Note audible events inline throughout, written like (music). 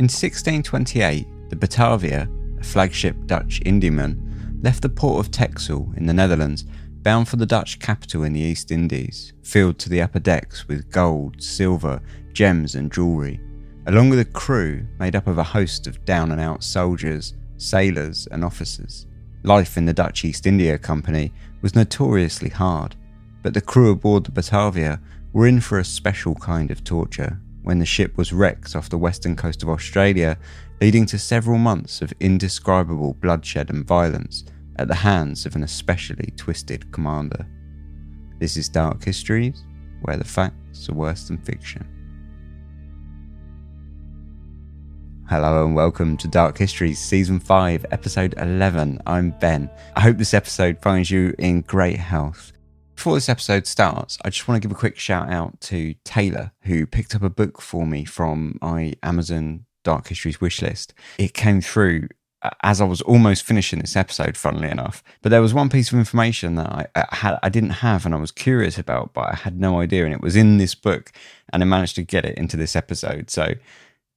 In 1628, the Batavia, a flagship Dutch Indiaman, left the port of Texel in the Netherlands, bound for the Dutch capital in the East Indies, filled to the upper decks with gold, silver, gems, and jewellery, along with a crew made up of a host of down and out soldiers, sailors, and officers. Life in the Dutch East India Company was notoriously hard, but the crew aboard the Batavia were in for a special kind of torture when the ship was wrecked off the western coast of Australia, leading to several months of indescribable bloodshed and violence at the hands of an especially twisted commander. This is Dark Histories, where the facts are worse than fiction. Hello and welcome to Dark Histories Season 5, Episode 11. I'm Ben. I hope this episode finds you in great health. Before this episode starts, I just want to give a quick shout out to Taylor, who picked up a book for me from my Amazon Dark Histories wishlist. It came through uh, as I was almost finishing this episode, funnily enough. But there was one piece of information that I, I, had I didn't have and I was curious about, but I had no idea, and it was in this book, and I managed to get it into this episode. So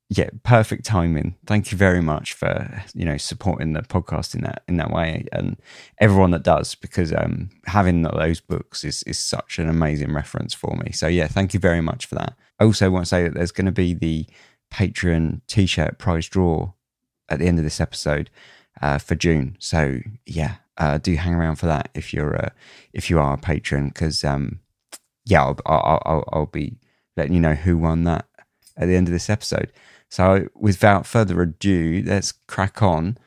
yeah, perfect timing. Thank you very much for you know supporting the podcast in that in that way, and everyone that does because um, having those books is is such an amazing reference for me. So yeah, thank you very much for that. I also want to say that there's going to be the Patreon T-shirt prize draw at the end of this episode uh, for June. So yeah, uh, do hang around for that if you're a, if you are a patron because um, yeah, I'll, I'll, I'll, I'll be letting you know who won that at the end of this episode. So, without further ado, let's crack on.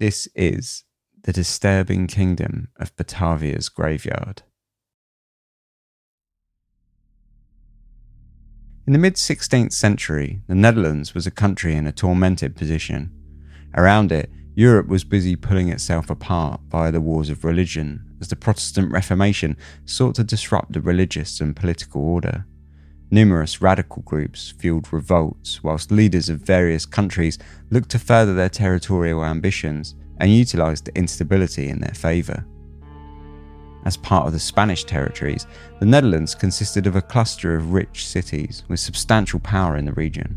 This is the disturbing kingdom of Batavia's graveyard. In the mid 16th century, the Netherlands was a country in a tormented position. Around it, Europe was busy pulling itself apart via the wars of religion as the Protestant Reformation sought to disrupt the religious and political order. Numerous radical groups fueled revolts, whilst leaders of various countries looked to further their territorial ambitions and utilised the instability in their favour. As part of the Spanish territories, the Netherlands consisted of a cluster of rich cities with substantial power in the region.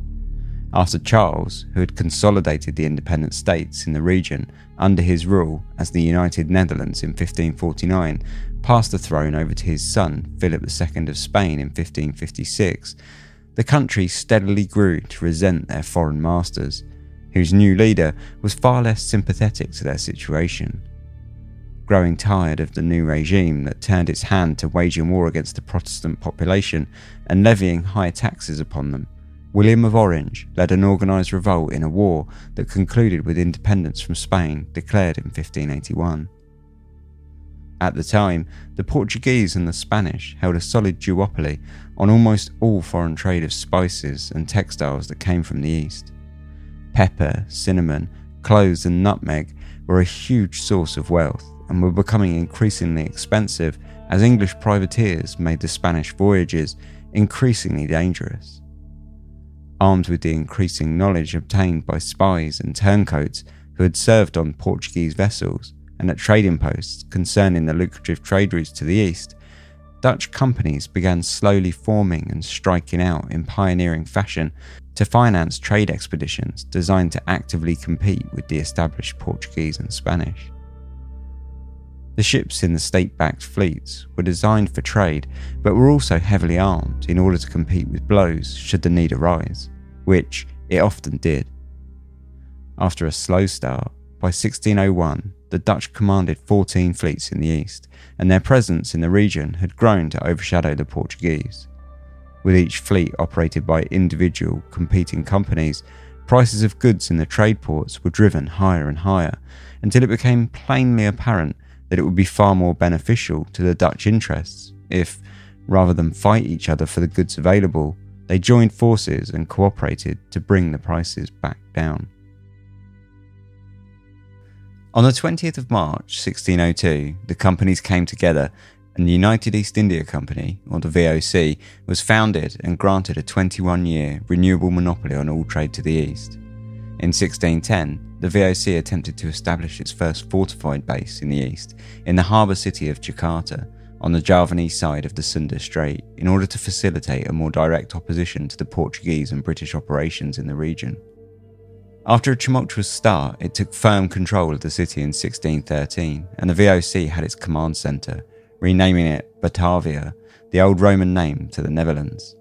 After Charles, who had consolidated the independent states in the region under his rule as the United Netherlands in 1549, passed the throne over to his son, Philip II of Spain, in 1556, the country steadily grew to resent their foreign masters, whose new leader was far less sympathetic to their situation. Growing tired of the new regime that turned its hand to waging war against the Protestant population and levying high taxes upon them, William of Orange led an organised revolt in a war that concluded with independence from Spain declared in 1581. At the time, the Portuguese and the Spanish held a solid duopoly on almost all foreign trade of spices and textiles that came from the east. Pepper, cinnamon, cloves, and nutmeg were a huge source of wealth and were becoming increasingly expensive as English privateers made the Spanish voyages increasingly dangerous. Armed with the increasing knowledge obtained by spies and turncoats who had served on Portuguese vessels, and at trading posts concerning the lucrative trade routes to the east, Dutch companies began slowly forming and striking out in pioneering fashion to finance trade expeditions designed to actively compete with the established Portuguese and Spanish. The ships in the state backed fleets were designed for trade, but were also heavily armed in order to compete with blows should the need arise, which it often did. After a slow start, by 1601, the Dutch commanded 14 fleets in the east, and their presence in the region had grown to overshadow the Portuguese. With each fleet operated by individual competing companies, prices of goods in the trade ports were driven higher and higher until it became plainly apparent that it would be far more beneficial to the Dutch interests if, rather than fight each other for the goods available, they joined forces and cooperated to bring the prices back down. On the 20th of March 1602, the companies came together and the United East India Company, or the VOC, was founded and granted a 21 year renewable monopoly on all trade to the east. In 1610, the VOC attempted to establish its first fortified base in the east, in the harbour city of Jakarta, on the Javanese side of the Sunda Strait, in order to facilitate a more direct opposition to the Portuguese and British operations in the region. After a tumultuous start, it took firm control of the city in 1613, and the VOC had its command centre, renaming it Batavia, the old Roman name to the Netherlands.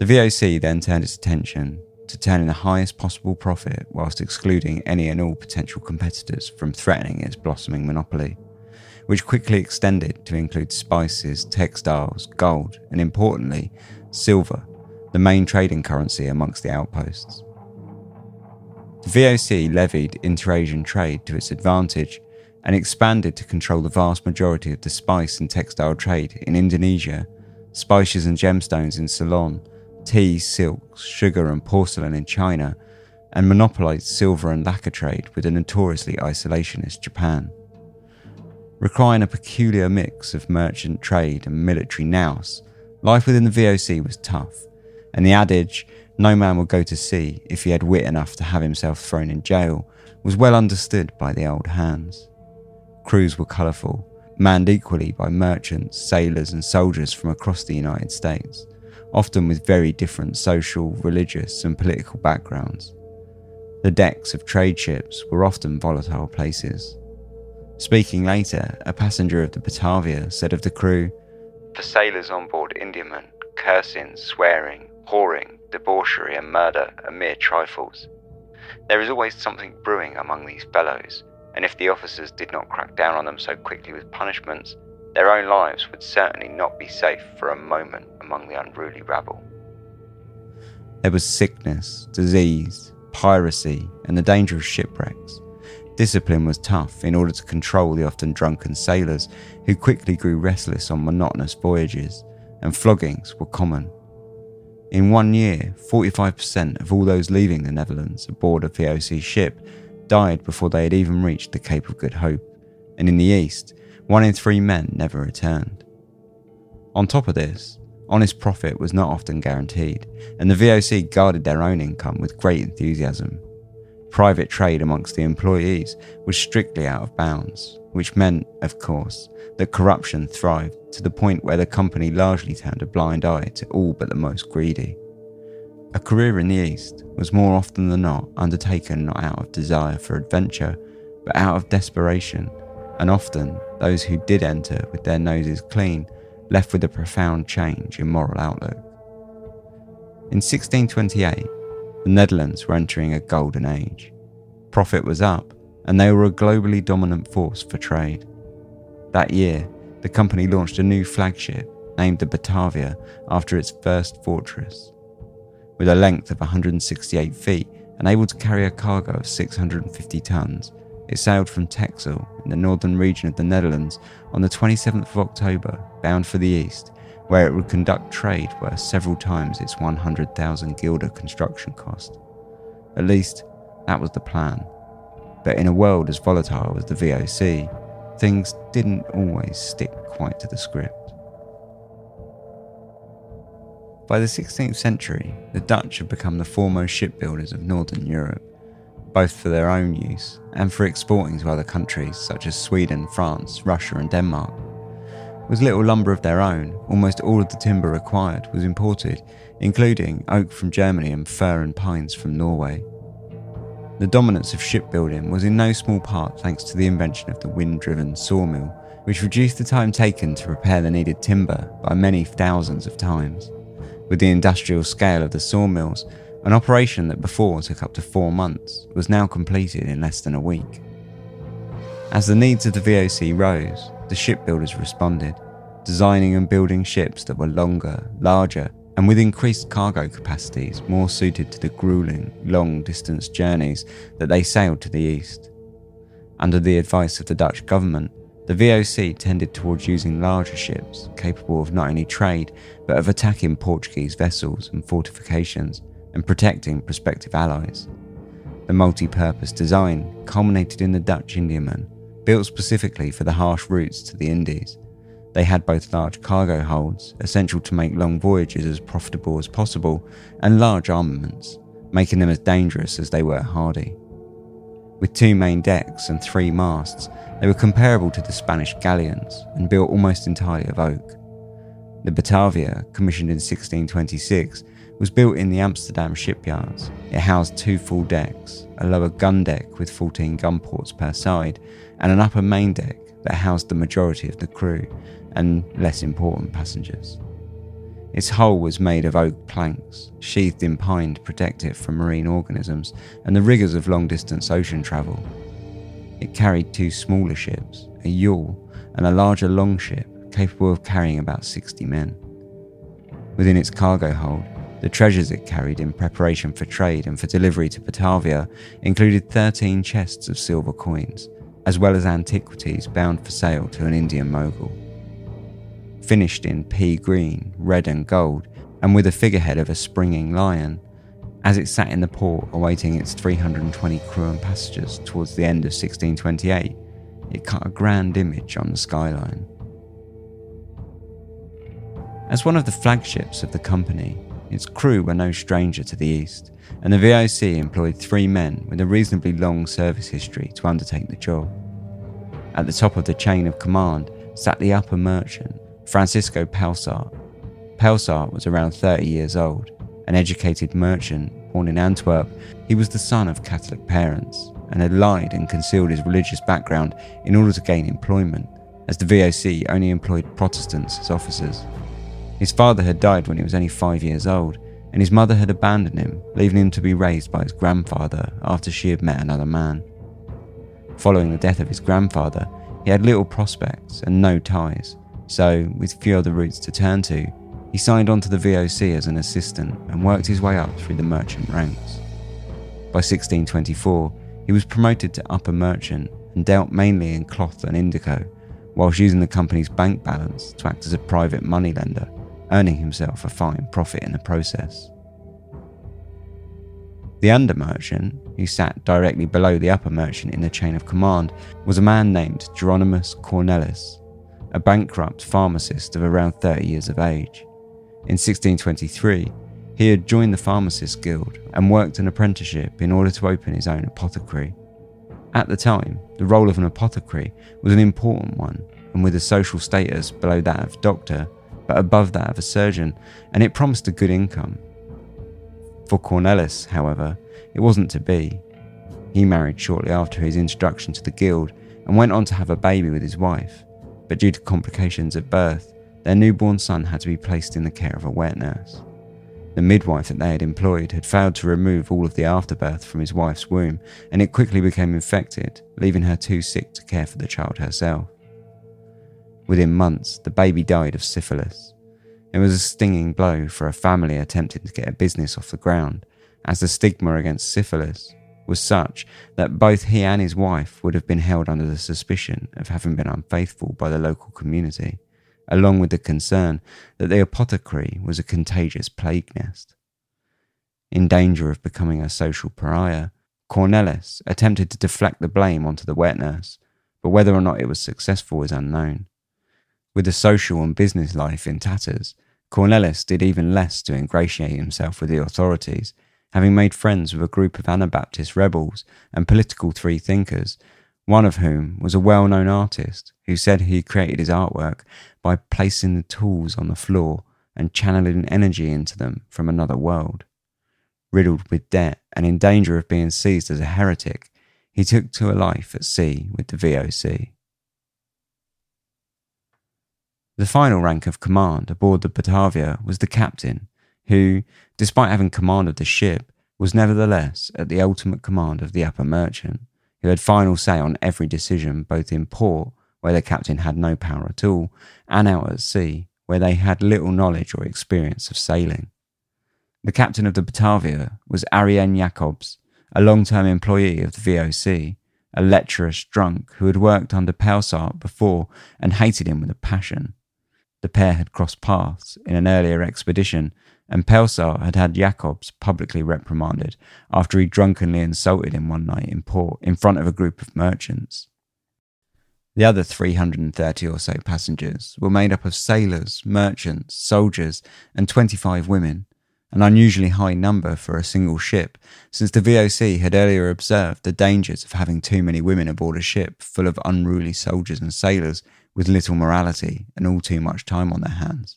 The VOC then turned its attention to turning the highest possible profit whilst excluding any and all potential competitors from threatening its blossoming monopoly, which quickly extended to include spices, textiles, gold, and importantly, silver, the main trading currency amongst the outposts. The VOC levied inter-Asian trade to its advantage and expanded to control the vast majority of the spice and textile trade in Indonesia, spices and gemstones in Ceylon, tea, silks, sugar and porcelain in China, and monopolized silver and lacquer trade with the notoriously isolationist Japan. Requiring a peculiar mix of merchant trade and military nous, life within the VOC was tough, and the adage, no man would go to sea if he had wit enough to have himself thrown in jail, was well understood by the old hands. Crews were colourful, manned equally by merchants, sailors, and soldiers from across the United States, often with very different social, religious, and political backgrounds. The decks of trade ships were often volatile places. Speaking later, a passenger of the Batavia said of the crew, The sailors on board Indiaman, cursing, swearing, whoring, debauchery, and murder are mere trifles. There is always something brewing among these fellows, and if the officers did not crack down on them so quickly with punishments, their own lives would certainly not be safe for a moment among the unruly rabble. There was sickness, disease, piracy, and the danger of shipwrecks. Discipline was tough in order to control the often drunken sailors who quickly grew restless on monotonous voyages, and floggings were common. In one year, 45% of all those leaving the Netherlands aboard a VOC ship died before they had even reached the Cape of Good Hope, and in the East, one in three men never returned. On top of this, honest profit was not often guaranteed, and the VOC guarded their own income with great enthusiasm. Private trade amongst the employees was strictly out of bounds, which meant, of course, that corruption thrived to the point where the company largely turned a blind eye to all but the most greedy. A career in the East was more often than not undertaken not out of desire for adventure, but out of desperation, and often those who did enter with their noses clean left with a profound change in moral outlook. In 1628, the Netherlands were entering a golden age. Profit was up, and they were a globally dominant force for trade. That year, the company launched a new flagship named the Batavia after its first fortress. With a length of 168 feet and able to carry a cargo of 650 tons, it sailed from Texel in the northern region of the Netherlands on the 27th of October, bound for the east, where it would conduct trade worth several times its 100,000 guilder construction cost. At least, that was the plan. But in a world as volatile as the VOC, things didn't always stick quite to the script. By the 16th century, the Dutch had become the foremost shipbuilders of Northern Europe, both for their own use and for exporting to other countries such as Sweden, France, Russia, and Denmark. With little lumber of their own, almost all of the timber required was imported, including oak from Germany and fir and pines from Norway. The dominance of shipbuilding was in no small part thanks to the invention of the wind driven sawmill, which reduced the time taken to prepare the needed timber by many thousands of times. With the industrial scale of the sawmills, an operation that before took up to four months was now completed in less than a week. As the needs of the VOC rose, the shipbuilders responded, designing and building ships that were longer, larger, and with increased cargo capacities more suited to the grueling, long distance journeys that they sailed to the east. Under the advice of the Dutch government, the VOC tended towards using larger ships capable of not only trade but of attacking Portuguese vessels and fortifications and protecting prospective allies. The multi purpose design culminated in the Dutch Indiaman, built specifically for the harsh routes to the Indies they had both large cargo holds, essential to make long voyages as profitable as possible, and large armaments, making them as dangerous as they were hardy. With two main decks and three masts, they were comparable to the Spanish galleons and built almost entirely of oak. The Batavia, commissioned in 1626, was built in the Amsterdam shipyards. It housed two full decks, a lower gun deck with 14 gun ports per side, and an upper main deck that housed the majority of the crew and less important passengers. Its hull was made of oak planks, sheathed in pine to protect it from marine organisms and the rigours of long distance ocean travel. It carried two smaller ships, a yawl and a larger longship capable of carrying about 60 men. Within its cargo hold, the treasures it carried in preparation for trade and for delivery to Batavia included 13 chests of silver coins, as well as antiquities bound for sale to an Indian mogul. Finished in pea green, red, and gold, and with a figurehead of a springing lion, as it sat in the port awaiting its 320 crew and passengers towards the end of 1628, it cut a grand image on the skyline. As one of the flagships of the company, its crew were no stranger to the East, and the VOC employed three men with a reasonably long service history to undertake the job. At the top of the chain of command sat the upper merchant, Francisco Pelsart. Pelsart was around 30 years old, an educated merchant born in Antwerp. He was the son of Catholic parents and had lied and concealed his religious background in order to gain employment, as the VOC only employed Protestants as officers. His father had died when he was only five years old, and his mother had abandoned him, leaving him to be raised by his grandfather after she had met another man. Following the death of his grandfather, he had little prospects and no ties, so, with few other routes to turn to, he signed on to the VOC as an assistant and worked his way up through the merchant ranks. By 1624, he was promoted to upper merchant and dealt mainly in cloth and indigo, whilst using the company's bank balance to act as a private moneylender earning himself a fine profit in the process. The under merchant, who sat directly below the upper merchant in the chain of command, was a man named Jeronimus Cornelis, a bankrupt pharmacist of around 30 years of age. In 1623, he had joined the Pharmacists Guild and worked an apprenticeship in order to open his own apothecary. At the time, the role of an apothecary was an important one, and with a social status below that of doctor, but above that of a surgeon, and it promised a good income. For Cornelis, however, it wasn't to be. He married shortly after his introduction to the guild and went on to have a baby with his wife, but due to complications at birth, their newborn son had to be placed in the care of a wet nurse. The midwife that they had employed had failed to remove all of the afterbirth from his wife's womb, and it quickly became infected, leaving her too sick to care for the child herself. Within months, the baby died of syphilis. It was a stinging blow for a family attempting to get a business off the ground, as the stigma against syphilis was such that both he and his wife would have been held under the suspicion of having been unfaithful by the local community, along with the concern that the apothecary was a contagious plague nest. In danger of becoming a social pariah, Cornelis attempted to deflect the blame onto the wet nurse, but whether or not it was successful is unknown. With the social and business life in tatters, Cornelis did even less to ingratiate himself with the authorities, having made friends with a group of Anabaptist rebels and political free thinkers, one of whom was a well known artist who said he created his artwork by placing the tools on the floor and channeling energy into them from another world. Riddled with debt and in danger of being seized as a heretic, he took to a life at sea with the VOC. The final rank of command aboard the Batavia was the captain, who, despite having command of the ship, was nevertheless at the ultimate command of the upper merchant, who had final say on every decision both in port, where the captain had no power at all, and out at sea, where they had little knowledge or experience of sailing. The captain of the Batavia was Ariaen Jacobs, a long term employee of the VOC, a lecherous drunk who had worked under Pelsart before and hated him with a passion. The pair had crossed paths in an earlier expedition, and Pelsart had had Jacobs publicly reprimanded after he drunkenly insulted him one night in port in front of a group of merchants. The other 330 or so passengers were made up of sailors, merchants, soldiers, and 25 women, an unusually high number for a single ship, since the VOC had earlier observed the dangers of having too many women aboard a ship full of unruly soldiers and sailors with little morality and all too much time on their hands.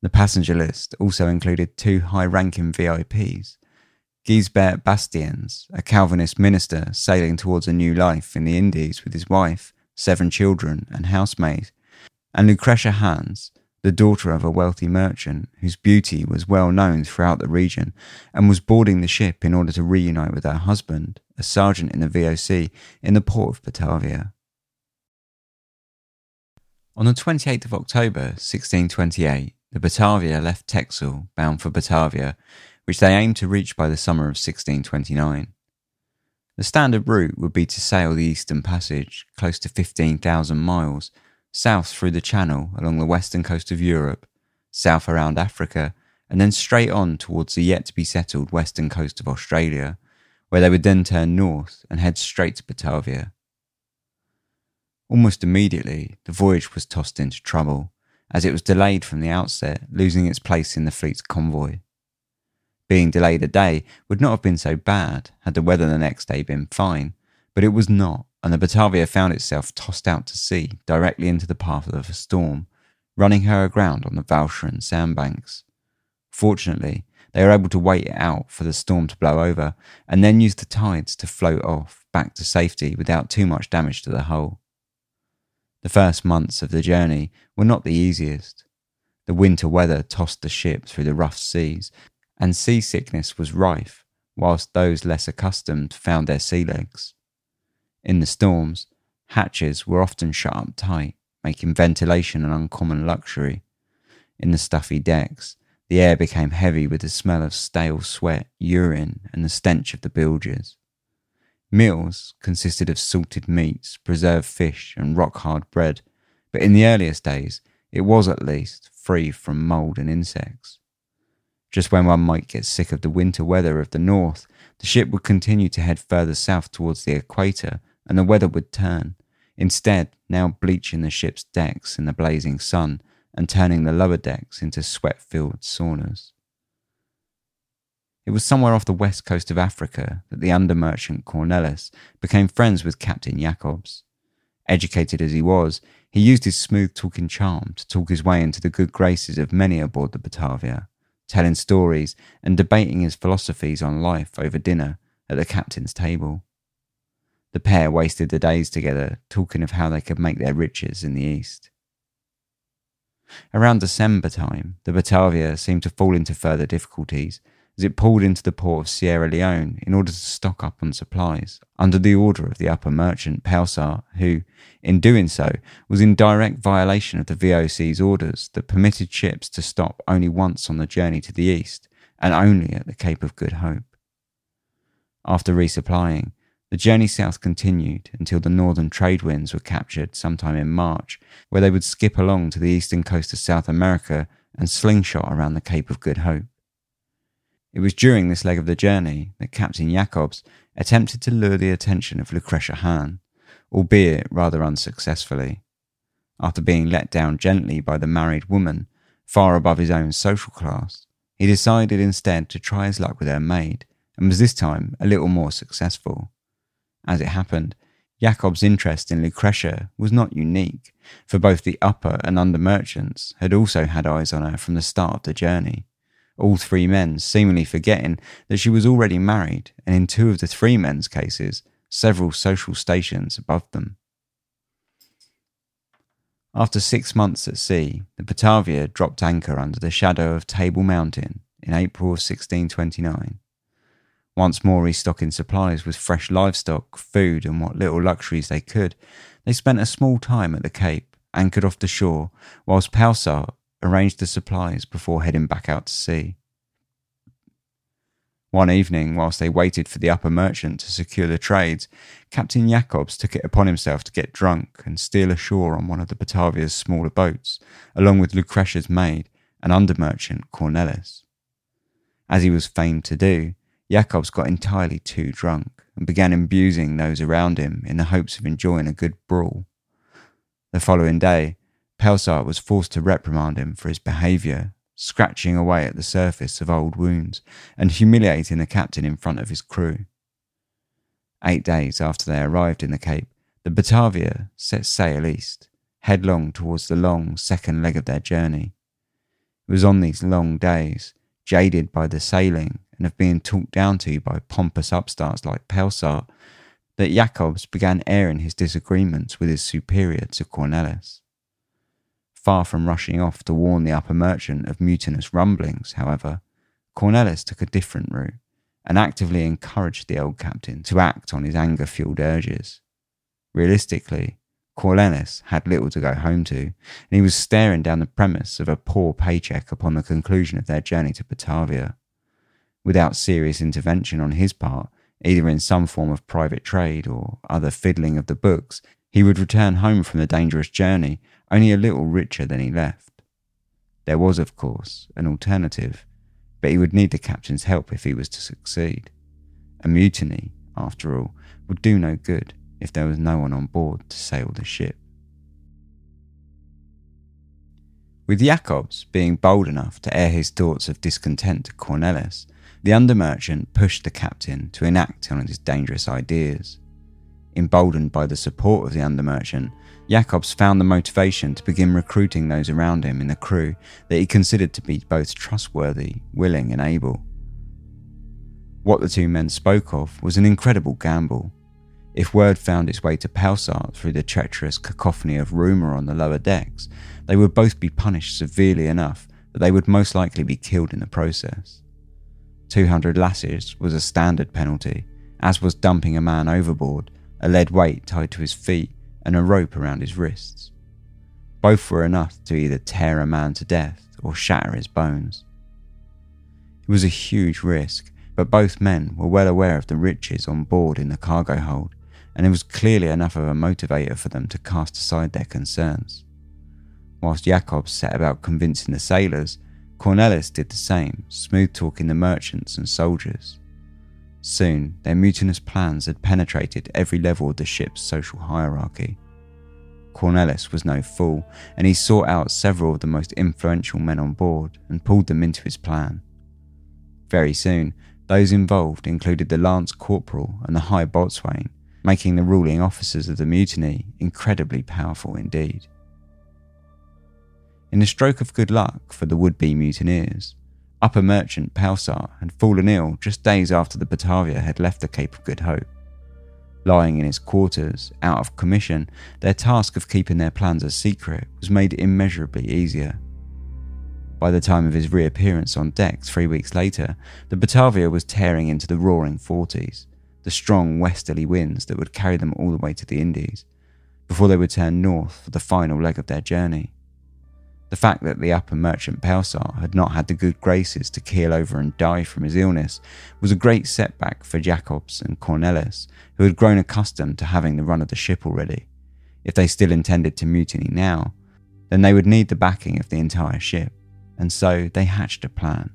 The passenger list also included two high ranking VIPs Gisbert Bastiens, a Calvinist minister sailing towards a new life in the Indies with his wife, seven children, and housemaid, and Lucretia Hans, the daughter of a wealthy merchant whose beauty was well known throughout the region and was boarding the ship in order to reunite with her husband, a sergeant in the VOC, in the port of Batavia. On the 28th of October 1628, the Batavia left Texel bound for Batavia, which they aimed to reach by the summer of 1629. The standard route would be to sail the Eastern Passage, close to 15,000 miles, south through the Channel along the western coast of Europe, south around Africa, and then straight on towards the yet to be settled western coast of Australia, where they would then turn north and head straight to Batavia. Almost immediately, the voyage was tossed into trouble, as it was delayed from the outset, losing its place in the fleet's convoy. Being delayed a day would not have been so bad had the weather the next day been fine, but it was not, and the Batavia found itself tossed out to sea directly into the path of a storm, running her aground on the Walcheren sandbanks. Fortunately, they were able to wait it out for the storm to blow over and then use the tides to float off back to safety without too much damage to the hull. The first months of the journey were not the easiest. The winter weather tossed the ship through the rough seas, and seasickness was rife, whilst those less accustomed found their sea legs. In the storms, hatches were often shut up tight, making ventilation an uncommon luxury. In the stuffy decks, the air became heavy with the smell of stale sweat, urine, and the stench of the bilges. Meals consisted of salted meats, preserved fish, and rock hard bread, but in the earliest days, it was at least free from mould and insects. Just when one might get sick of the winter weather of the north, the ship would continue to head further south towards the equator and the weather would turn, instead, now bleaching the ship's decks in the blazing sun and turning the lower decks into sweat filled saunas. It was somewhere off the west coast of Africa that the under merchant Cornelis became friends with Captain Jacobs. Educated as he was, he used his smooth talking charm to talk his way into the good graces of many aboard the Batavia, telling stories and debating his philosophies on life over dinner at the captain's table. The pair wasted the days together talking of how they could make their riches in the East. Around December time, the Batavia seemed to fall into further difficulties as it pulled into the port of Sierra Leone in order to stock up on supplies, under the order of the upper merchant Pelsart, who, in doing so, was in direct violation of the VOC's orders that permitted ships to stop only once on the journey to the east and only at the Cape of Good Hope. After resupplying, the journey south continued until the northern trade winds were captured sometime in March, where they would skip along to the eastern coast of South America and slingshot around the Cape of Good Hope. It was during this leg of the journey that Captain Jacobs attempted to lure the attention of Lucretia Hahn, albeit rather unsuccessfully. After being let down gently by the married woman, far above his own social class, he decided instead to try his luck with her maid, and was this time a little more successful. As it happened, Jacob's interest in Lucretia was not unique, for both the upper and under merchants had also had eyes on her from the start of the journey. All three men seemingly forgetting that she was already married, and in two of the three men's cases, several social stations above them. After six months at sea, the Batavia dropped anchor under the shadow of Table Mountain in April of 1629 once more restocking supplies with fresh livestock, food, and what little luxuries they could, they spent a small time at the Cape, anchored off the shore, whilst Pelsart arranged the supplies before heading back out to sea. One evening, whilst they waited for the upper merchant to secure the trades, Captain Jacobs took it upon himself to get drunk and steal ashore on one of the Batavia's smaller boats, along with Lucretia's maid and under merchant Cornelis. As he was famed to do, Jacobs got entirely too drunk and began abusing those around him in the hopes of enjoying a good brawl. The following day, Pelsart was forced to reprimand him for his behaviour, scratching away at the surface of old wounds and humiliating the captain in front of his crew. Eight days after they arrived in the Cape, the Batavia set sail east, headlong towards the long second leg of their journey. It was on these long days, jaded by the sailing and of being talked down to by pompous upstarts like Pelsart, that Jacobs began airing his disagreements with his superior to Cornelis. Far from rushing off to warn the upper merchant of mutinous rumblings, however, Cornelis took a different route and actively encouraged the old captain to act on his anger fueled urges. Realistically, Cornelis had little to go home to, and he was staring down the premise of a poor paycheck upon the conclusion of their journey to Batavia. Without serious intervention on his part, either in some form of private trade or other fiddling of the books, he would return home from the dangerous journey only a little richer than he left. There was, of course, an alternative, but he would need the captain's help if he was to succeed. A mutiny, after all, would do no good if there was no one on board to sail the ship. With Jacobs being bold enough to air his thoughts of discontent to Cornelis, the under merchant pushed the captain to enact on his dangerous ideas. Emboldened by the support of the under merchant, Jacobs found the motivation to begin recruiting those around him in the crew that he considered to be both trustworthy, willing, and able. What the two men spoke of was an incredible gamble. If word found its way to Pelsart through the treacherous cacophony of rumour on the lower decks, they would both be punished severely enough that they would most likely be killed in the process. 200 lashes was a standard penalty, as was dumping a man overboard, a lead weight tied to his feet, and a rope around his wrists. Both were enough to either tear a man to death or shatter his bones. It was a huge risk, but both men were well aware of the riches on board in the cargo hold, and it was clearly enough of a motivator for them to cast aside their concerns. Whilst Jacobs set about convincing the sailors, Cornelis did the same, smooth talking the merchants and soldiers. Soon, their mutinous plans had penetrated every level of the ship's social hierarchy. Cornelis was no fool, and he sought out several of the most influential men on board and pulled them into his plan. Very soon, those involved included the lance corporal and the high boatswain, making the ruling officers of the mutiny incredibly powerful indeed. In a stroke of good luck for the would be mutineers, upper merchant Pelsart had fallen ill just days after the Batavia had left the Cape of Good Hope. Lying in his quarters, out of commission, their task of keeping their plans a secret was made immeasurably easier. By the time of his reappearance on deck three weeks later, the Batavia was tearing into the roaring forties, the strong westerly winds that would carry them all the way to the Indies, before they would turn north for the final leg of their journey. The fact that the upper merchant Pelsart had not had the good graces to keel over and die from his illness was a great setback for Jacobs and Cornelis, who had grown accustomed to having the run of the ship already. If they still intended to mutiny now, then they would need the backing of the entire ship, and so they hatched a plan.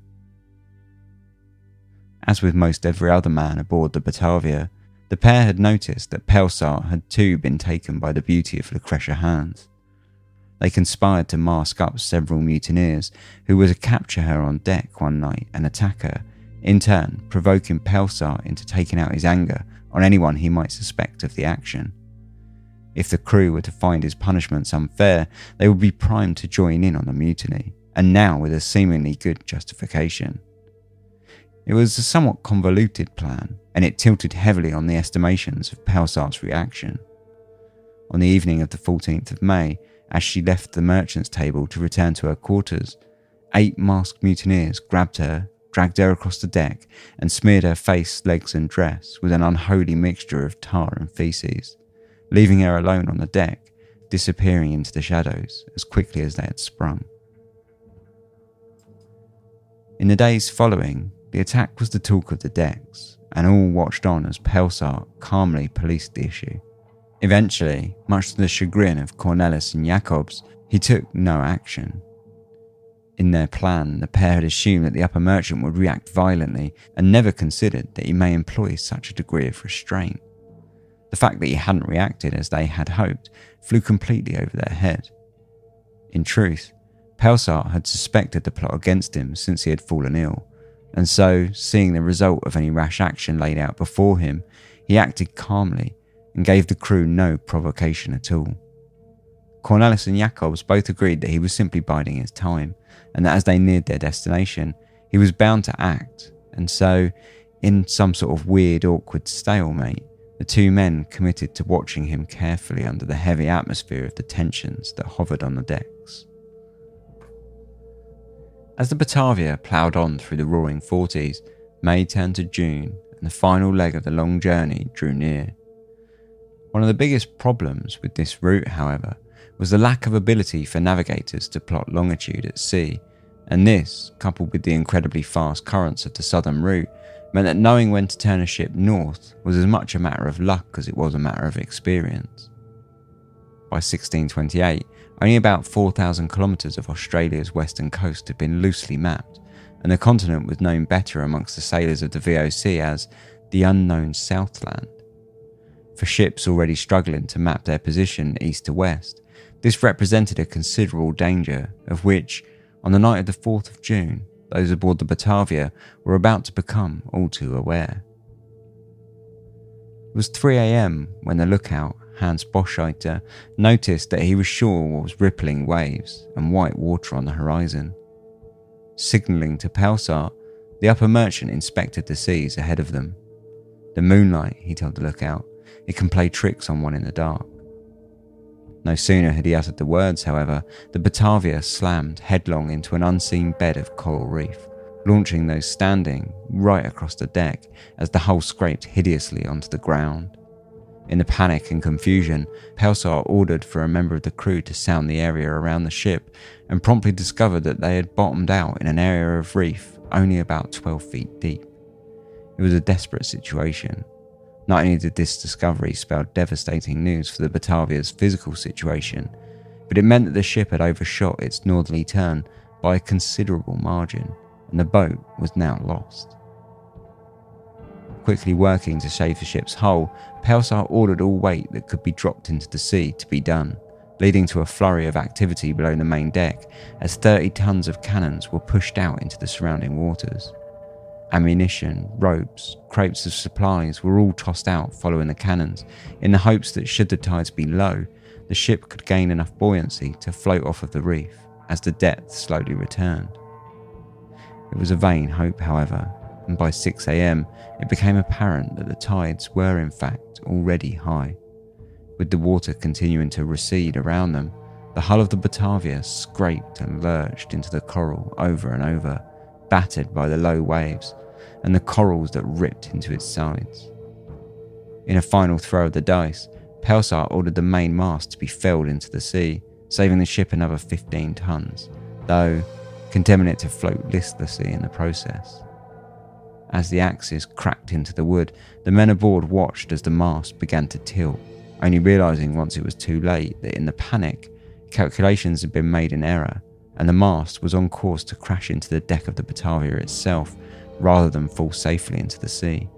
As with most every other man aboard the Batavia, the pair had noticed that Pelsart had too been taken by the beauty of Lucretia Hans they conspired to mask up several mutineers who were to capture her on deck one night and attack her, in turn provoking Pelsart into taking out his anger on anyone he might suspect of the action. If the crew were to find his punishments unfair, they would be primed to join in on the mutiny, and now with a seemingly good justification. It was a somewhat convoluted plan, and it tilted heavily on the estimations of Pelsart's reaction. On the evening of the 14th of May, as she left the merchant's table to return to her quarters, eight masked mutineers grabbed her, dragged her across the deck, and smeared her face, legs, and dress with an unholy mixture of tar and feces, leaving her alone on the deck, disappearing into the shadows as quickly as they had sprung. In the days following, the attack was the talk of the decks, and all watched on as Pelsart calmly policed the issue. Eventually, much to the chagrin of Cornelis and Jacobs, he took no action. In their plan, the pair had assumed that the upper merchant would react violently and never considered that he may employ such a degree of restraint. The fact that he hadn't reacted as they had hoped flew completely over their head. In truth, Pelsart had suspected the plot against him since he had fallen ill, and so, seeing the result of any rash action laid out before him, he acted calmly and gave the crew no provocation at all. Cornelis and Jacobs both agreed that he was simply biding his time, and that as they neared their destination, he was bound to act. And so, in some sort of weird, awkward stalemate, the two men committed to watching him carefully under the heavy atmosphere of the tensions that hovered on the decks. As the Batavia ploughed on through the roaring 40s, May turned to June, and the final leg of the long journey drew near. One of the biggest problems with this route, however, was the lack of ability for navigators to plot longitude at sea, and this, coupled with the incredibly fast currents of the southern route, meant that knowing when to turn a ship north was as much a matter of luck as it was a matter of experience. By 1628, only about 4,000 kilometres of Australia's western coast had been loosely mapped, and the continent was known better amongst the sailors of the VOC as the unknown Southland. For ships already struggling to map their position east to west, this represented a considerable danger, of which, on the night of the 4th of June, those aboard the Batavia were about to become all too aware. It was 3 a.m. when the lookout, Hans Bosschieter, noticed that he was sure was rippling waves and white water on the horizon. Signalling to Pelsart, the upper merchant inspected the seas ahead of them. The moonlight, he told the lookout, it can play tricks on one in the dark. No sooner had he uttered the words, however, the Batavia slammed headlong into an unseen bed of coral reef, launching those standing right across the deck as the hull scraped hideously onto the ground. In the panic and confusion, Pelsart ordered for a member of the crew to sound the area around the ship and promptly discovered that they had bottomed out in an area of reef only about 12 feet deep. It was a desperate situation, not only did this discovery spell devastating news for the Batavia's physical situation, but it meant that the ship had overshot its northerly turn by a considerable margin, and the boat was now lost. Quickly working to save the ship's hull, Pelsart ordered all weight that could be dropped into the sea to be done, leading to a flurry of activity below the main deck as 30 tons of cannons were pushed out into the surrounding waters. Ammunition, ropes, crates of supplies were all tossed out following the cannons, in the hopes that should the tides be low, the ship could gain enough buoyancy to float off of the reef as the depth slowly returned. It was a vain hope, however, and by 6 am it became apparent that the tides were in fact already high. With the water continuing to recede around them, the hull of the Batavia scraped and lurched into the coral over and over, battered by the low waves and the corals that ripped into its sides. In a final throw of the dice, Pelsart ordered the main mast to be felled into the sea, saving the ship another 15 tons, though condemning it to float listlessly in the process. As the axes cracked into the wood, the men aboard watched as the mast began to tilt, only realizing once it was too late that in the panic, calculations had been made in error, and the mast was on course to crash into the deck of the Batavia itself rather than fall safely into the sea.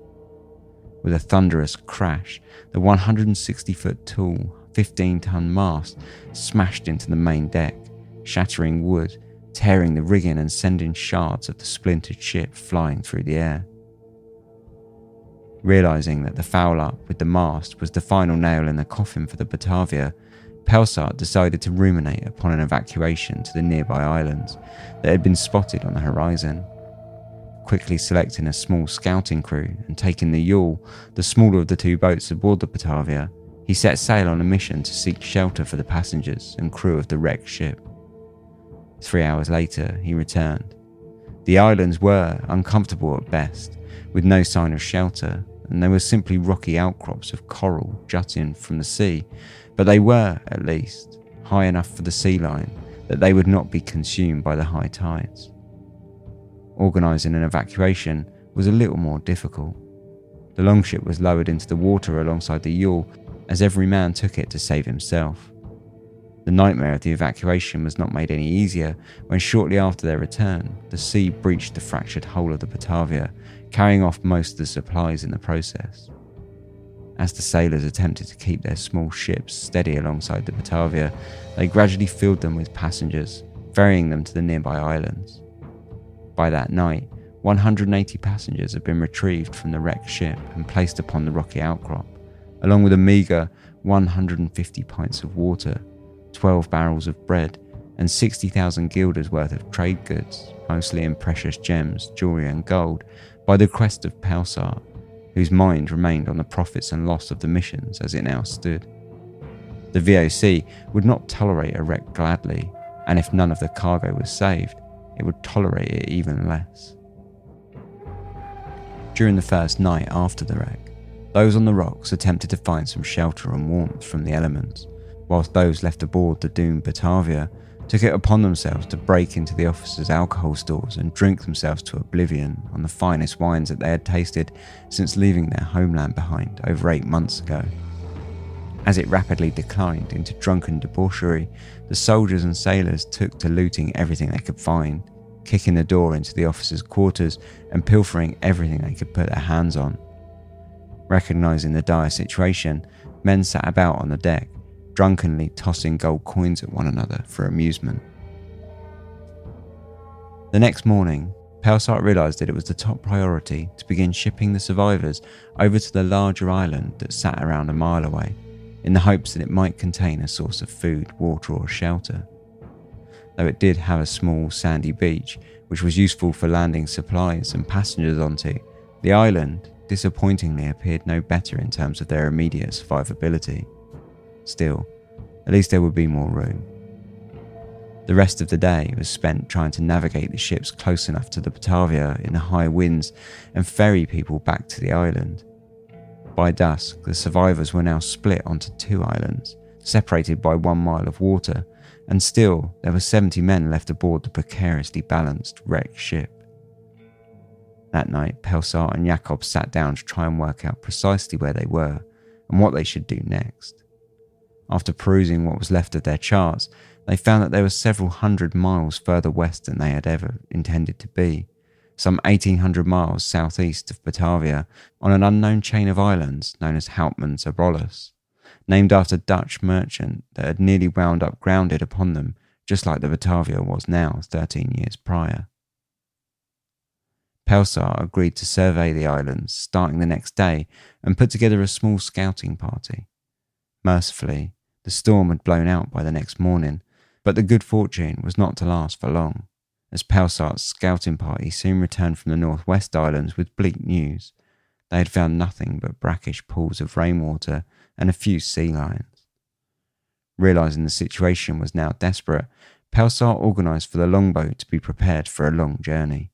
With a thunderous crash, the 160 foot tall, 15 ton mast smashed into the main deck, shattering wood, tearing the rigging, and sending shards of the splintered ship flying through the air. Realizing that the foul up with the mast was the final nail in the coffin for the Batavia, Pelsart decided to ruminate upon an evacuation to the nearby islands that had been spotted on the horizon quickly selecting a small scouting crew and taking the yawl, the smaller of the two boats aboard the Batavia, he set sail on a mission to seek shelter for the passengers and crew of the wrecked ship. Three hours later, he returned. The islands were uncomfortable at best, with no sign of shelter, and they were simply rocky outcrops of coral jutting from the sea, but they were, at least, high enough for the sea line that they would not be consumed by the high tides organising an evacuation was a little more difficult. The longship was lowered into the water alongside the yawl as every man took it to save himself. The nightmare of the evacuation was not made any easier when, shortly after their return, the sea breached the fractured hull of the Batavia, carrying off most of the supplies in the process. As the sailors attempted to keep their small ships steady alongside the Batavia, they gradually filled them with passengers, ferrying them to the nearby islands. By that night, 180 passengers had been retrieved from the wrecked ship and placed upon the rocky outcrop, along with a meagre 150 pints of water, 12 barrels of bread, and 60,000 guilders worth of trade goods, mostly in precious gems, jewellery, and gold, by the request of Pelsart, whose mind remained on the profits and loss of the missions as it now stood. The VOC would not tolerate a wreck gladly, and if none of the cargo was saved, it would tolerate it even less. During the first night after the wreck, those on the rocks attempted to find some shelter and warmth from the elements, whilst those left aboard the doomed Batavia took it upon themselves to break into the officers' alcohol stores and drink themselves to oblivion on the finest wines that they had tasted since leaving their homeland behind over eight months ago. As it rapidly declined into drunken debauchery, the soldiers and sailors took to looting everything they could find, kicking the door into the officers' quarters and pilfering everything they could put their hands on. Recognizing the dire situation, men sat about on the deck, drunkenly tossing gold coins at one another for amusement. The next morning, Pelsart realised that it was the top priority to begin shipping the survivors over to the larger island that sat around a mile away, in the hopes that it might contain a source of food, water, or shelter. Though it did have a small sandy beach, which was useful for landing supplies and passengers onto, the island, disappointingly, appeared no better in terms of their immediate survivability. Still, at least there would be more room. The rest of the day was spent trying to navigate the ships close enough to the Batavia in the high winds and ferry people back to the island. By dusk, the survivors were now split onto two islands, separated by one mile of water, and still there were 70 men left aboard the precariously balanced wrecked ship. That night, Pelsart and Jakob sat down to try and work out precisely where they were and what they should do next. After perusing what was left of their charts, they found that they were several hundred miles further west than they had ever intended to be, some 1800 miles southeast of Batavia, on an unknown chain of islands known as Houtman's Abrolhos, named after Dutch merchant that had nearly wound up grounded upon them, just like the Batavia was now 13 years prior. Pelsart agreed to survey the islands starting the next day and put together a small scouting party. Mercifully, the storm had blown out by the next morning, but the good fortune was not to last for long, as Pelsart's scouting party soon returned from the Northwest Islands with bleak news. They had found nothing but brackish pools of rainwater and a few sea lions. Realizing the situation was now desperate, Pelsart organized for the longboat to be prepared for a long journey.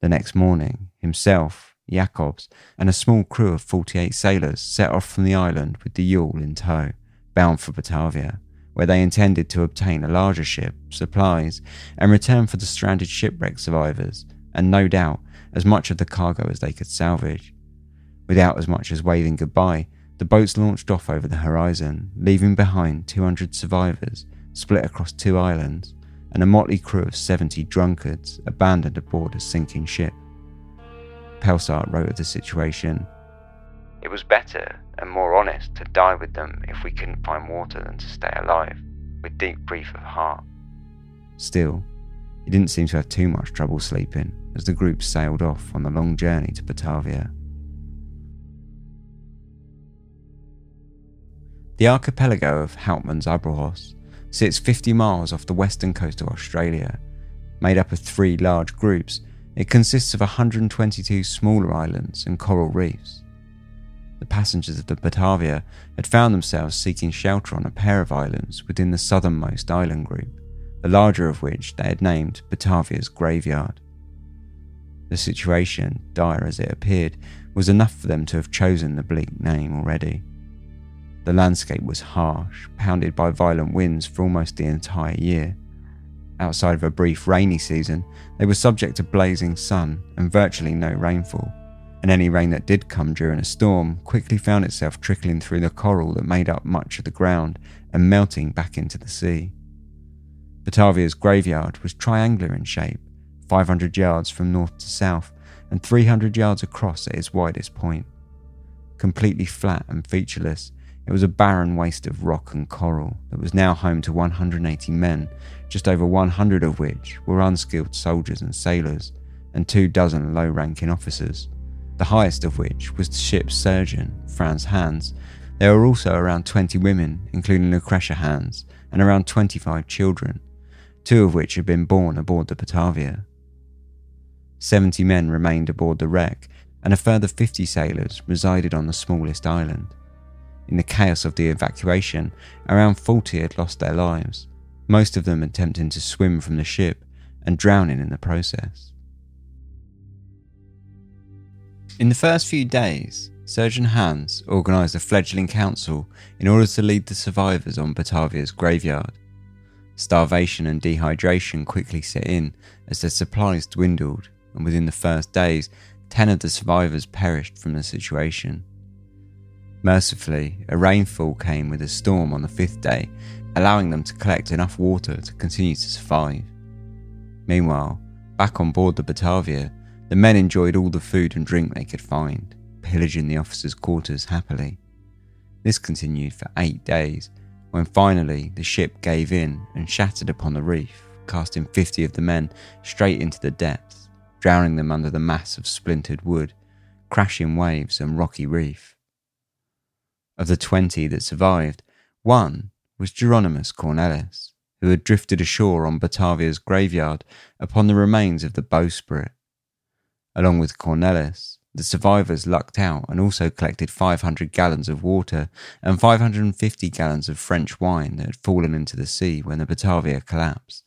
The next morning, himself, Jacobs, and a small crew of 48 sailors set off from the island with the yawl in tow, bound for Batavia, where they intended to obtain a larger ship, supplies, and return for the stranded shipwreck survivors, and no doubt as much of the cargo as they could salvage. Without as much as waving goodbye, the boats launched off over the horizon, leaving behind 200 survivors split across two islands and a motley crew of 70 drunkards abandoned aboard a sinking ship. Pelsart wrote of the situation It was better and more honest to die with them if we couldn't find water than to stay alive, with deep grief of heart. Still, he didn't seem to have too much trouble sleeping as the group sailed off on the long journey to Batavia. The archipelago of Houtman's Abrolhos sits 50 miles off the western coast of Australia, made up of three large groups it consists of 122 smaller islands and coral reefs. The passengers of the Batavia had found themselves seeking shelter on a pair of islands within the southernmost island group, the larger of which they had named Batavia's Graveyard. The situation, dire as it appeared, was enough for them to have chosen the bleak name already. The landscape was harsh, pounded by violent winds for almost the entire year, Outside of a brief rainy season, they were subject to blazing sun and virtually no rainfall, and any rain that did come during a storm quickly found itself trickling through the coral that made up much of the ground and melting back into the sea. Batavia's graveyard was triangular in shape, 500 yards from north to south and 300 yards across at its widest point. Completely flat and featureless, it was a barren waste of rock and coral that was now home to 180 men, just over 100 of which were unskilled soldiers and sailors, and two dozen low ranking officers, the highest of which was the ship's surgeon, Franz Hans, There were also around 20 women, including Lucretia Hans, and around 25 children, two of which had been born aboard the Batavia. 70 men remained aboard the wreck, and a further 50 sailors resided on the smallest island. In the chaos of the evacuation, around 40 had lost their lives, most of them attempting to swim from the ship and drowning in the process. In the first few days, Surgeon Hans organised a fledgling council in order to lead the survivors on Batavia's graveyard. Starvation and dehydration quickly set in as their supplies dwindled, and within the first days, ten of the survivors perished from the situation. Mercifully, a rainfall came with a storm on the fifth day, allowing them to collect enough water to continue to survive. Meanwhile, back on board the Batavia, the men enjoyed all the food and drink they could find, pillaging the officers' quarters happily. This continued for eight days, when finally the ship gave in and shattered upon the reef, casting 50 of the men straight into the depths, drowning them under the mass of splintered wood, crashing waves, and rocky reef. Of the 20 that survived, one was Jeronimus Cornelis, who had drifted ashore on Batavia's graveyard upon the remains of the bowsprit. Along with Cornelis, the survivors lucked out and also collected 500 gallons of water and 550 gallons of French wine that had fallen into the sea when the Batavia collapsed.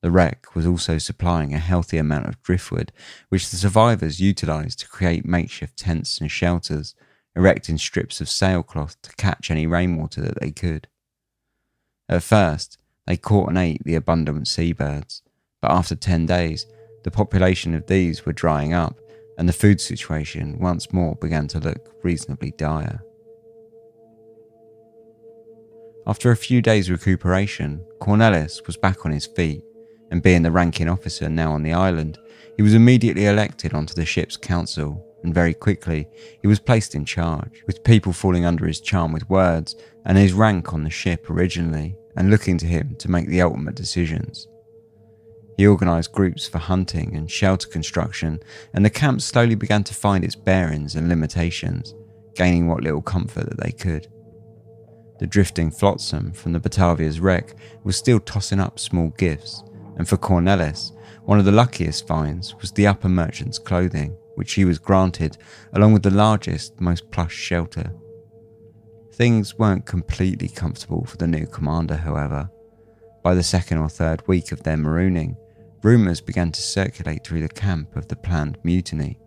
The wreck was also supplying a healthy amount of driftwood, which the survivors utilized to create makeshift tents and shelters erecting strips of sailcloth to catch any rainwater that they could. At first, they caught and ate the abundant seabirds, but after 10 days, the population of these were drying up and the food situation once more began to look reasonably dire. After a few days' recuperation, Cornelis was back on his feet, and being the ranking officer now on the island, he was immediately elected onto the ship's council and very quickly he was placed in charge, with people falling under his charm with words and his rank on the ship originally, and looking to him to make the ultimate decisions. He organised groups for hunting and shelter construction, and the camp slowly began to find its bearings and limitations, gaining what little comfort that they could. The drifting flotsam from the Batavia's wreck was still tossing up small gifts, and for Cornelis, one of the luckiest finds was the upper merchant's clothing, which he was granted, along with the largest, most plush shelter. Things weren't completely comfortable for the new commander, however. By the second or third week of their marooning, rumours began to circulate through the camp of the planned mutiny,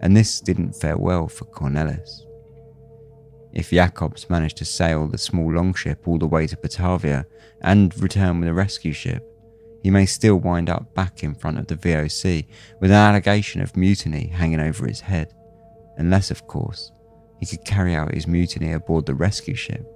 and this didn't fare well for Cornelis. If Jacobs managed to sail the small longship all the way to Batavia and return with a rescue ship, he may still wind up back in front of the VOC with an allegation of mutiny hanging over his head, unless, of course, he could carry out his mutiny aboard the rescue ship.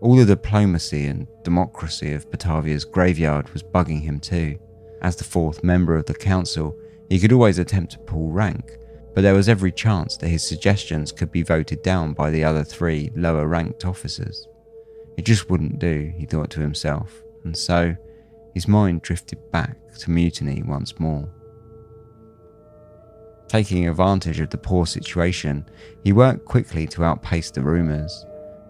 All the diplomacy and democracy of Batavia's graveyard was bugging him too. As the fourth member of the council, he could always attempt to pull rank, but there was every chance that his suggestions could be voted down by the other three lower ranked officers. It just wouldn't do, he thought to himself, and so his mind drifted back to mutiny once more. Taking advantage of the poor situation, he worked quickly to outpace the rumours.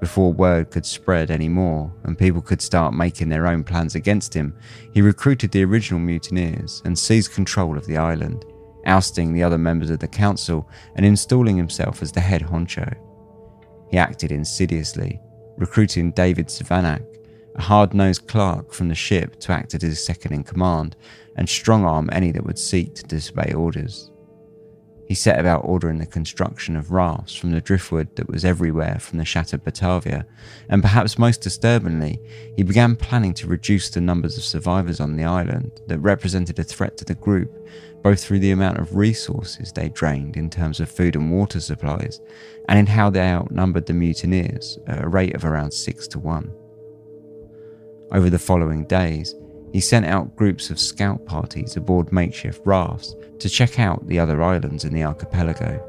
Before word could spread any more and people could start making their own plans against him, he recruited the original mutineers and seized control of the island, ousting the other members of the council and installing himself as the head honcho. He acted insidiously, recruiting David Savanac a hard nosed clerk from the ship to act as his second in command and strong arm any that would seek to disobey orders. He set about ordering the construction of rafts from the driftwood that was everywhere from the shattered Batavia, and perhaps most disturbingly, he began planning to reduce the numbers of survivors on the island that represented a threat to the group, both through the amount of resources they drained in terms of food and water supplies, and in how they outnumbered the mutineers at a rate of around six to one. Over the following days, he sent out groups of scout parties aboard makeshift rafts to check out the other islands in the archipelago.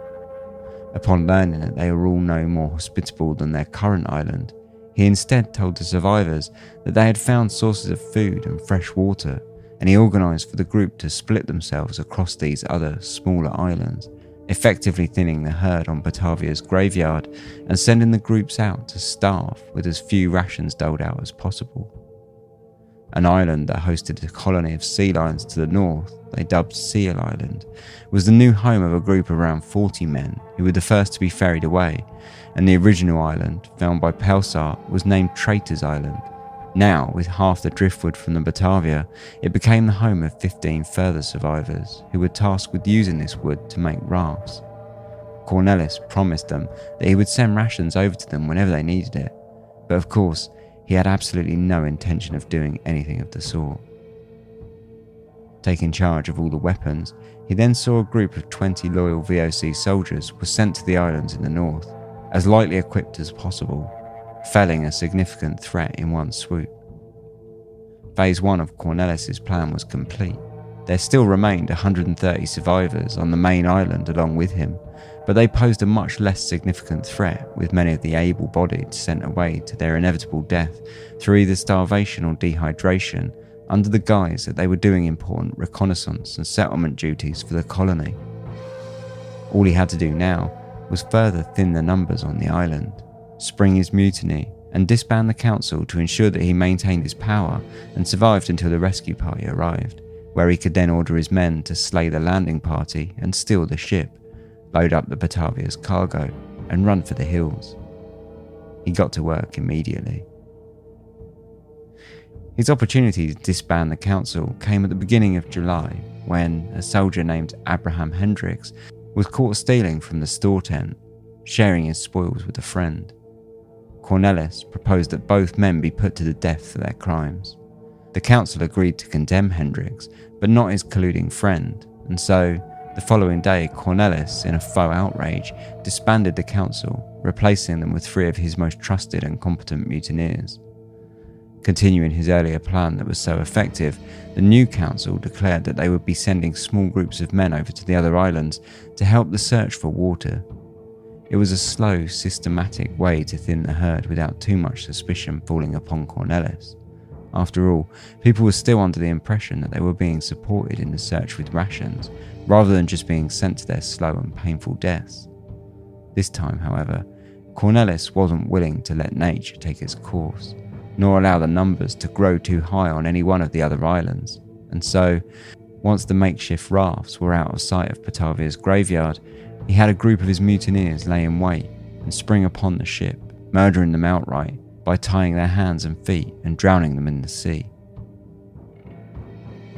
Upon learning that they were all no more hospitable than their current island, he instead told the survivors that they had found sources of food and fresh water, and he organised for the group to split themselves across these other, smaller islands effectively thinning the herd on Batavia's graveyard and sending the groups out to starve with as few rations doled out as possible. An island that hosted a colony of sea lions to the north, they dubbed Seal Island, was the new home of a group of around 40 men who were the first to be ferried away, and the original island, found by Pelsart, was named Traitors Island. Now, with half the driftwood from the Batavia, it became the home of 15 further survivors who were tasked with using this wood to make rafts. Cornelis promised them that he would send rations over to them whenever they needed it, but of course, he had absolutely no intention of doing anything of the sort. Taking charge of all the weapons, he then saw a group of 20 loyal VOC soldiers were sent to the islands in the north, as lightly equipped as possible, felling a significant threat in one swoop. Phase 1 of Cornelis's plan was complete. There still remained 130 survivors on the main island along with him, but they posed a much less significant threat, with many of the able bodied sent away to their inevitable death through either starvation or dehydration under the guise that they were doing important reconnaissance and settlement duties for the colony. All he had to do now was further thin the numbers on the island, spring his mutiny, and disband the council to ensure that he maintained his power and survived until the rescue party arrived, where he could then order his men to slay the landing party and steal the ship load up the Batavia's cargo, and run for the hills. He got to work immediately. His opportunity to disband the council came at the beginning of July when a soldier named Abraham Hendricks was caught stealing from the store tent, sharing his spoils with a friend. Cornelis proposed that both men be put to the death for their crimes. The council agreed to condemn Hendricks, but not his colluding friend, and so the following day, Cornelis, in a faux outrage, disbanded the council, replacing them with three of his most trusted and competent mutineers. Continuing his earlier plan that was so effective, the new council declared that they would be sending small groups of men over to the other islands to help the search for water. It was a slow, systematic way to thin the herd without too much suspicion falling upon Cornelis. After all, people were still under the impression that they were being supported in the search with rations, rather than just being sent to their slow and painful deaths. This time, however, Cornelis wasn't willing to let nature take its course, nor allow the numbers to grow too high on any one of the other islands, and so, once the makeshift rafts were out of sight of Batavia's graveyard, he had a group of his mutineers lay in wait and spring upon the ship, murdering them outright by tying their hands and feet and drowning them in the sea.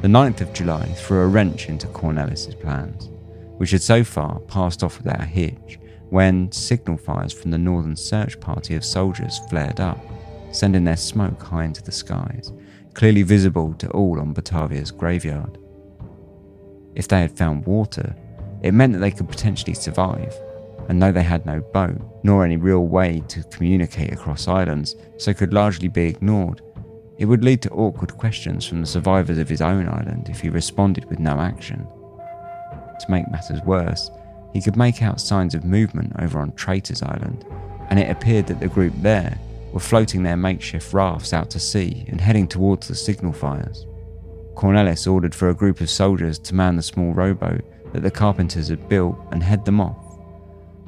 The 9th of July threw a wrench into Cornelis's plans, which had so far passed off without a hitch when signal fires from the northern search party of soldiers flared up, sending their smoke high into the skies, clearly visible to all on Batavia's graveyard. If they had found water, it meant that they could potentially survive, and though they had no boat, nor any real way to communicate across islands, so could largely be ignored, it would lead to awkward questions from the survivors of his own island if he responded with no action. To make matters worse, he could make out signs of movement over on Traitors Island, and it appeared that the group there were floating their makeshift rafts out to sea and heading towards the signal fires. Cornelis ordered for a group of soldiers to man the small rowboat that the carpenters had built and head them off.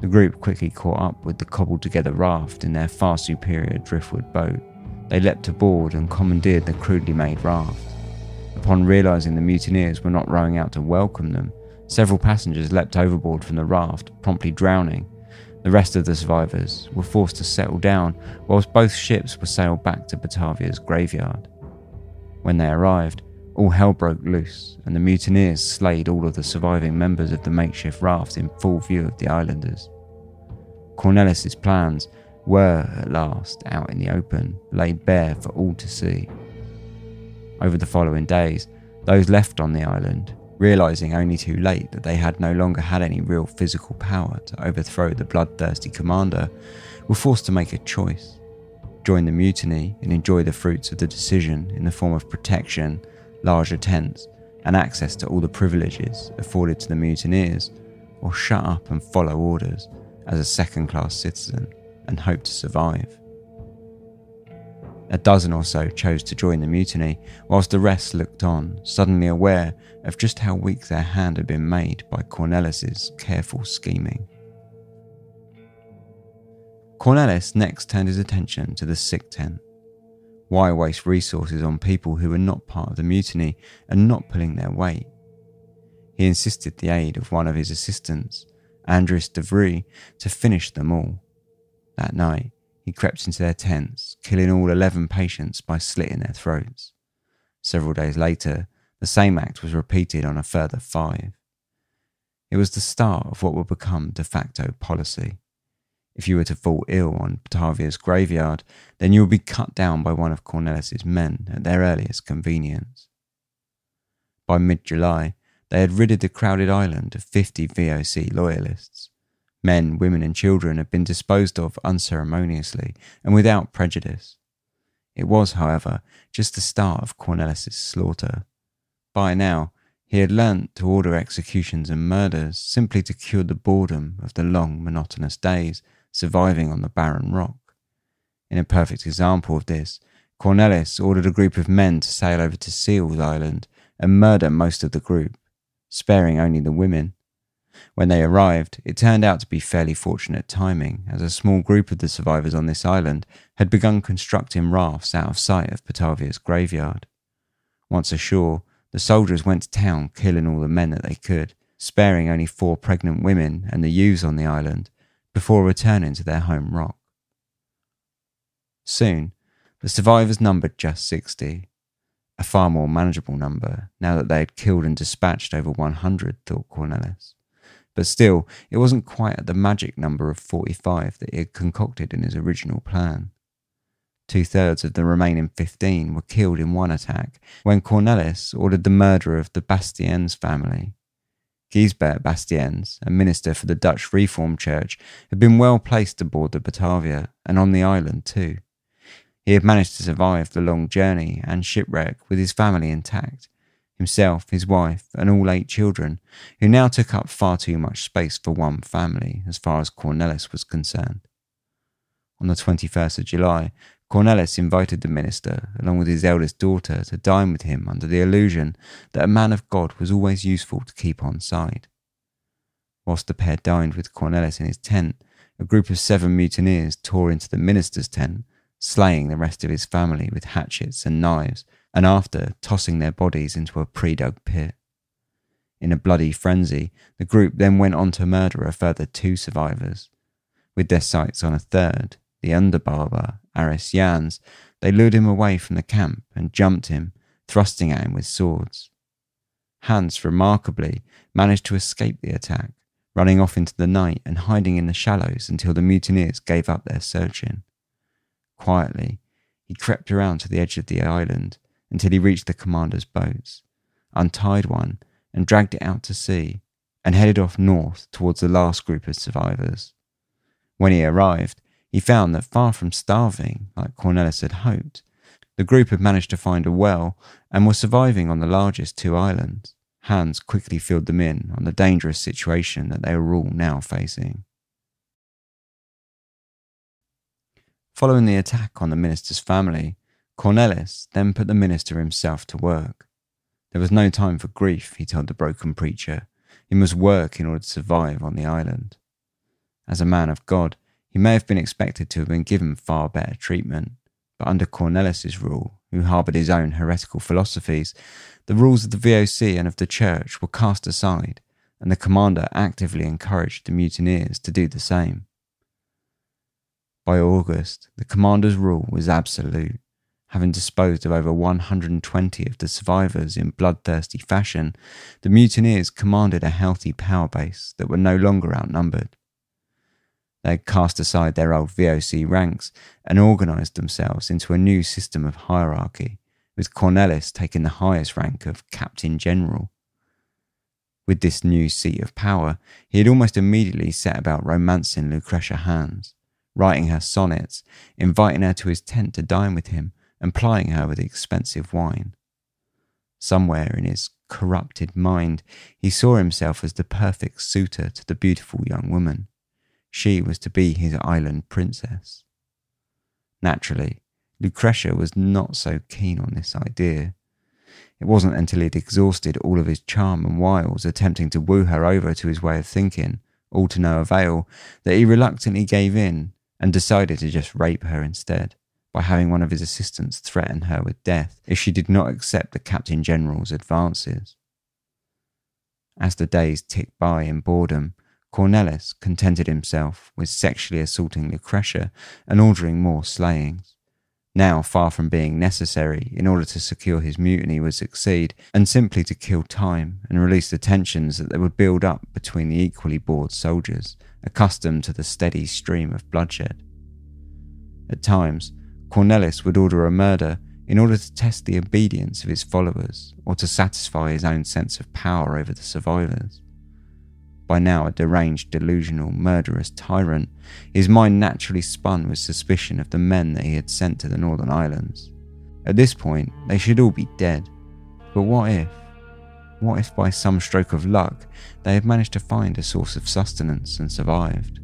The group quickly caught up with the cobbled together raft in their far superior driftwood boat they leapt aboard and commandeered the crudely made raft. Upon realizing the mutineers were not rowing out to welcome them, several passengers leapt overboard from the raft, promptly drowning. The rest of the survivors were forced to settle down whilst both ships were sailed back to Batavia's graveyard. When they arrived, all hell broke loose, and the mutineers slayed all of the surviving members of the makeshift raft in full view of the islanders. Cornelis's plans were at last out in the open, laid bare for all to see. Over the following days, those left on the island, realizing only too late that they had no longer had any real physical power to overthrow the bloodthirsty commander, were forced to make a choice join the mutiny and enjoy the fruits of the decision in the form of protection, larger tents, and access to all the privileges afforded to the mutineers, or shut up and follow orders as a second class citizen and hope to survive. A dozen or so chose to join the mutiny, whilst the rest looked on, suddenly aware of just how weak their hand had been made by Cornelis's careful scheming. Cornelis next turned his attention to the sick tent. Why waste resources on people who were not part of the mutiny and not pulling their weight? He insisted the aid of one of his assistants, Andres de Vries, to finish them all. That night, he crept into their tents, killing all 11 patients by slitting their throats. Several days later, the same act was repeated on a further five. It was the start of what would become de facto policy. If you were to fall ill on Batavia's graveyard, then you would be cut down by one of Cornelis's men at their earliest convenience. By mid July, they had ridded the crowded island of 50 VOC loyalists. Men, women, and children had been disposed of unceremoniously and without prejudice. It was, however, just the start of Cornelis's slaughter. By now, he had learnt to order executions and murders simply to cure the boredom of the long, monotonous days surviving on the barren rock. In a perfect example of this, Cornelis ordered a group of men to sail over to Seals Island and murder most of the group, sparing only the women. When they arrived, it turned out to be fairly fortunate timing, as a small group of the survivors on this island had begun constructing rafts out of sight of Batavia's graveyard. Once ashore, the soldiers went to town killing all the men that they could, sparing only four pregnant women and the youths on the island, before returning to their home rock. Soon, the survivors numbered just 60, a far more manageable number now that they had killed and dispatched over 100, thought Cornelis. But still, it wasn't quite at the magic number of 45 that he had concocted in his original plan. Two thirds of the remaining 15 were killed in one attack when Cornelis ordered the murder of the Bastiens family. Gisbert Bastiens, a minister for the Dutch Reformed Church, had been well placed aboard the Batavia and on the island too. He had managed to survive the long journey and shipwreck with his family intact, himself, his wife, and all eight children, who now took up far too much space for one family, as far as Cornelis was concerned. On the 21st of July, Cornelis invited the minister, along with his eldest daughter, to dine with him under the illusion that a man of God was always useful to keep on side. Whilst the pair dined with Cornelis in his tent, a group of seven mutineers tore into the minister's tent, slaying the rest of his family with hatchets and knives and after tossing their bodies into a pre dug pit. In a bloody frenzy, the group then went on to murder a further two survivors. With their sights on a third, the underbarber, Aris Jans, they lured him away from the camp and jumped him, thrusting at him with swords. Hans, remarkably, managed to escape the attack, running off into the night and hiding in the shallows until the mutineers gave up their searching. Quietly, he crept around to the edge of the island until he reached the commander's boats, untied one, and dragged it out to sea, and headed off north towards the last group of survivors. When he arrived, he found that far from starving, like Cornelis had hoped, the group had managed to find a well and were surviving on the largest two islands. Hans quickly filled them in on the dangerous situation that they were all now facing. Following the attack on the minister's family, Cornelis then put the minister himself to work. There was no time for grief, he told the broken preacher. He must work in order to survive on the island. As a man of God, he may have been expected to have been given far better treatment, but under Cornelis's rule, who harboured his own heretical philosophies, the rules of the VOC and of the church were cast aside, and the commander actively encouraged the mutineers to do the same. By August, the commander's rule was absolute having disposed of over 120 of the survivors in bloodthirsty fashion, the mutineers commanded a healthy power base that were no longer outnumbered. They had cast aside their old VOC ranks and organised themselves into a new system of hierarchy, with Cornelis taking the highest rank of Captain General. With this new seat of power, he had almost immediately set about romancing Lucretia Hans, writing her sonnets, inviting her to his tent to dine with him, and plying her with expensive wine. Somewhere in his corrupted mind, he saw himself as the perfect suitor to the beautiful young woman. She was to be his island princess. Naturally, Lucretia was not so keen on this idea. It wasn't until he'd exhausted all of his charm and wiles attempting to woo her over to his way of thinking, all to no avail, that he reluctantly gave in and decided to just rape her instead by having one of his assistants threaten her with death if she did not accept the Captain General's advances. As the days ticked by in boredom, Cornelis contented himself with sexually assaulting Lucretia and ordering more slayings now far from being necessary in order to secure his mutiny would succeed, and simply to kill time and release the tensions that they would build up between the equally bored soldiers, accustomed to the steady stream of bloodshed. At times, Cornelis would order a murder in order to test the obedience of his followers or to satisfy his own sense of power over the survivors by now a deranged, delusional, murderous tyrant, his mind naturally spun with suspicion of the men that he had sent to the Northern Islands. At this point, they should all be dead. But what if? What if by some stroke of luck they had managed to find a source of sustenance and survived?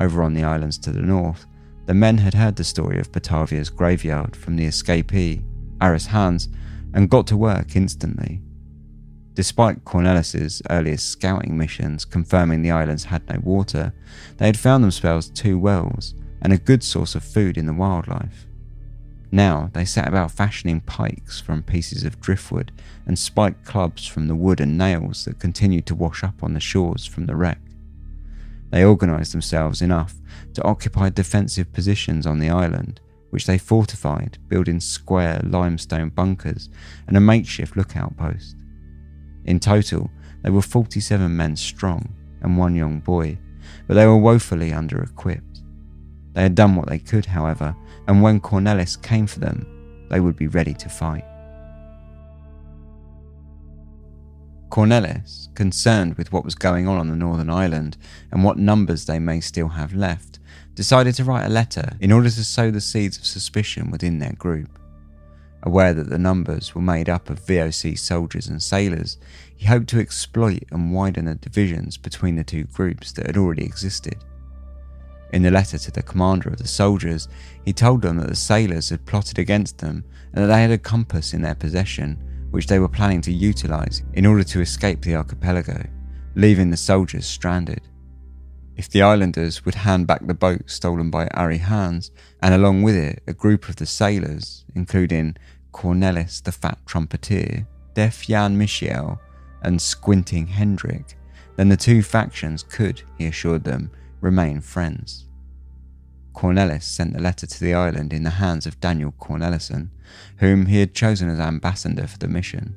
Over on the islands to the north, the men had heard the story of Batavia's graveyard from the escapee, Aris Hans, and got to work instantly. Despite Cornelis's earliest scouting missions confirming the islands had no water, they had found themselves two wells and a good source of food in the wildlife. Now they set about fashioning pikes from pieces of driftwood and spiked clubs from the wood and nails that continued to wash up on the shores from the wreck. They organised themselves enough to occupy defensive positions on the island, which they fortified, building square limestone bunkers and a makeshift lookout post. In total, they were 47 men strong and one young boy, but they were woefully under equipped. They had done what they could, however, and when Cornelis came for them, they would be ready to fight. Cornelis, concerned with what was going on on the Northern Island and what numbers they may still have left, decided to write a letter in order to sow the seeds of suspicion within their group. Aware that the numbers were made up of VOC soldiers and sailors, he hoped to exploit and widen the divisions between the two groups that had already existed. In the letter to the commander of the soldiers, he told them that the sailors had plotted against them and that they had a compass in their possession, which they were planning to utilize in order to escape the archipelago, leaving the soldiers stranded if the islanders would hand back the boat stolen by Ari Hans, and along with it a group of the sailors, including Cornelis the fat trumpeter, Deaf Jan Michiel, and Squinting Hendrik, then the two factions could, he assured them, remain friends. Cornelis sent the letter to the island in the hands of Daniel Cornelissen, whom he had chosen as ambassador for the mission.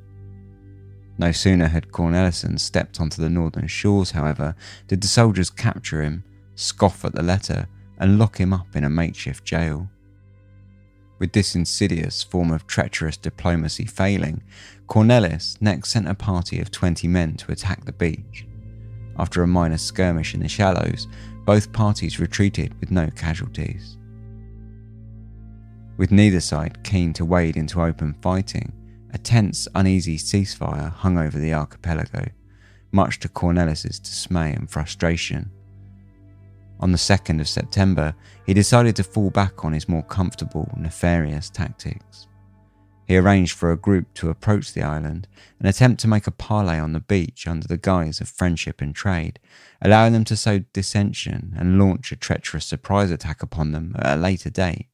No sooner had Cornelissen stepped onto the northern shores, however, did the soldiers capture him, scoff at the letter, and lock him up in a makeshift jail. With this insidious form of treacherous diplomacy failing, Cornelis next sent a party of 20 men to attack the beach. After a minor skirmish in the shallows, both parties retreated with no casualties. With neither side keen to wade into open fighting, a tense, uneasy ceasefire hung over the archipelago, much to Cornelis's dismay and frustration. On the 2nd of September, he decided to fall back on his more comfortable, nefarious tactics. He arranged for a group to approach the island and attempt to make a parley on the beach under the guise of friendship and trade, allowing them to sow dissension and launch a treacherous surprise attack upon them at a later date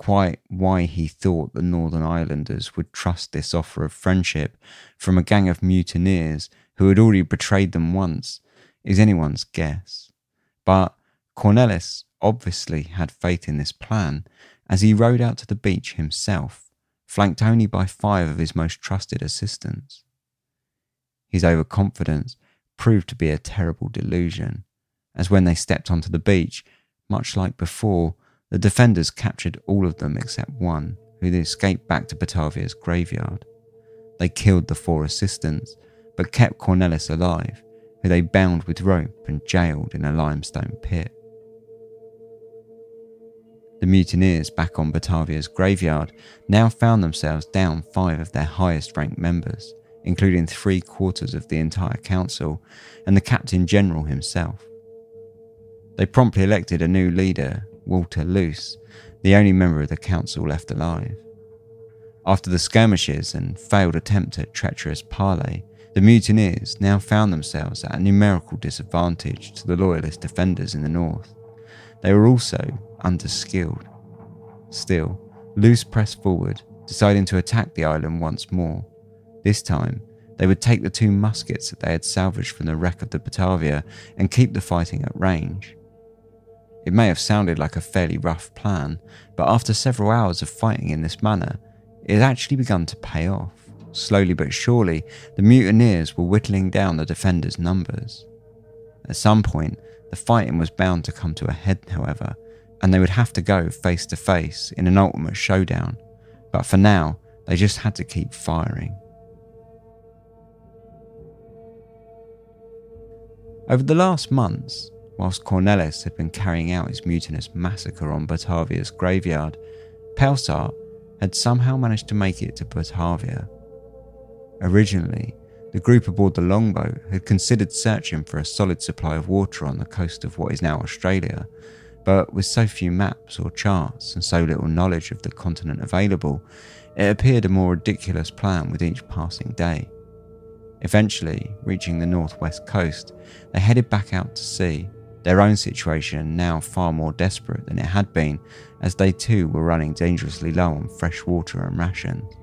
quite why he thought the Northern Islanders would trust this offer of friendship from a gang of mutineers who had already betrayed them once is anyone's guess. But Cornelis obviously had faith in this plan as he rode out to the beach himself, flanked only by five of his most trusted assistants. His overconfidence proved to be a terrible delusion, as when they stepped onto the beach, much like before, the defenders captured all of them except one, who escaped back to Batavia's graveyard. They killed the four assistants, but kept Cornelis alive, who they bound with rope and jailed in a limestone pit. The mutineers back on Batavia's graveyard now found themselves down five of their highest ranked members, including three quarters of the entire council and the captain general himself. They promptly elected a new leader Walter Loos, the only member of the council left alive. After the skirmishes and failed attempt at treacherous parley, the mutineers now found themselves at a numerical disadvantage to the loyalist defenders in the north. They were also underskilled. Still, Loos pressed forward, deciding to attack the island once more. This time, they would take the two muskets that they had salvaged from the wreck of the Batavia and keep the fighting at range. It may have sounded like a fairly rough plan, but after several hours of fighting in this manner, it had actually begun to pay off. Slowly but surely, the mutineers were whittling down the defenders' numbers. At some point, the fighting was bound to come to a head, however, and they would have to go face to face in an ultimate showdown. But for now, they just had to keep firing. Over the last months, whilst Cornelis had been carrying out his mutinous massacre on Batavia's graveyard, Pelsart had somehow managed to make it to Batavia. Originally, the group aboard the longboat had considered searching for a solid supply of water on the coast of what is now Australia, but with so few maps or charts and so little knowledge of the continent available, it appeared a more ridiculous plan with each passing day. Eventually, reaching the northwest coast, they headed back out to sea, their own situation now far more desperate than it had been, as they too were running dangerously low on fresh water and rations.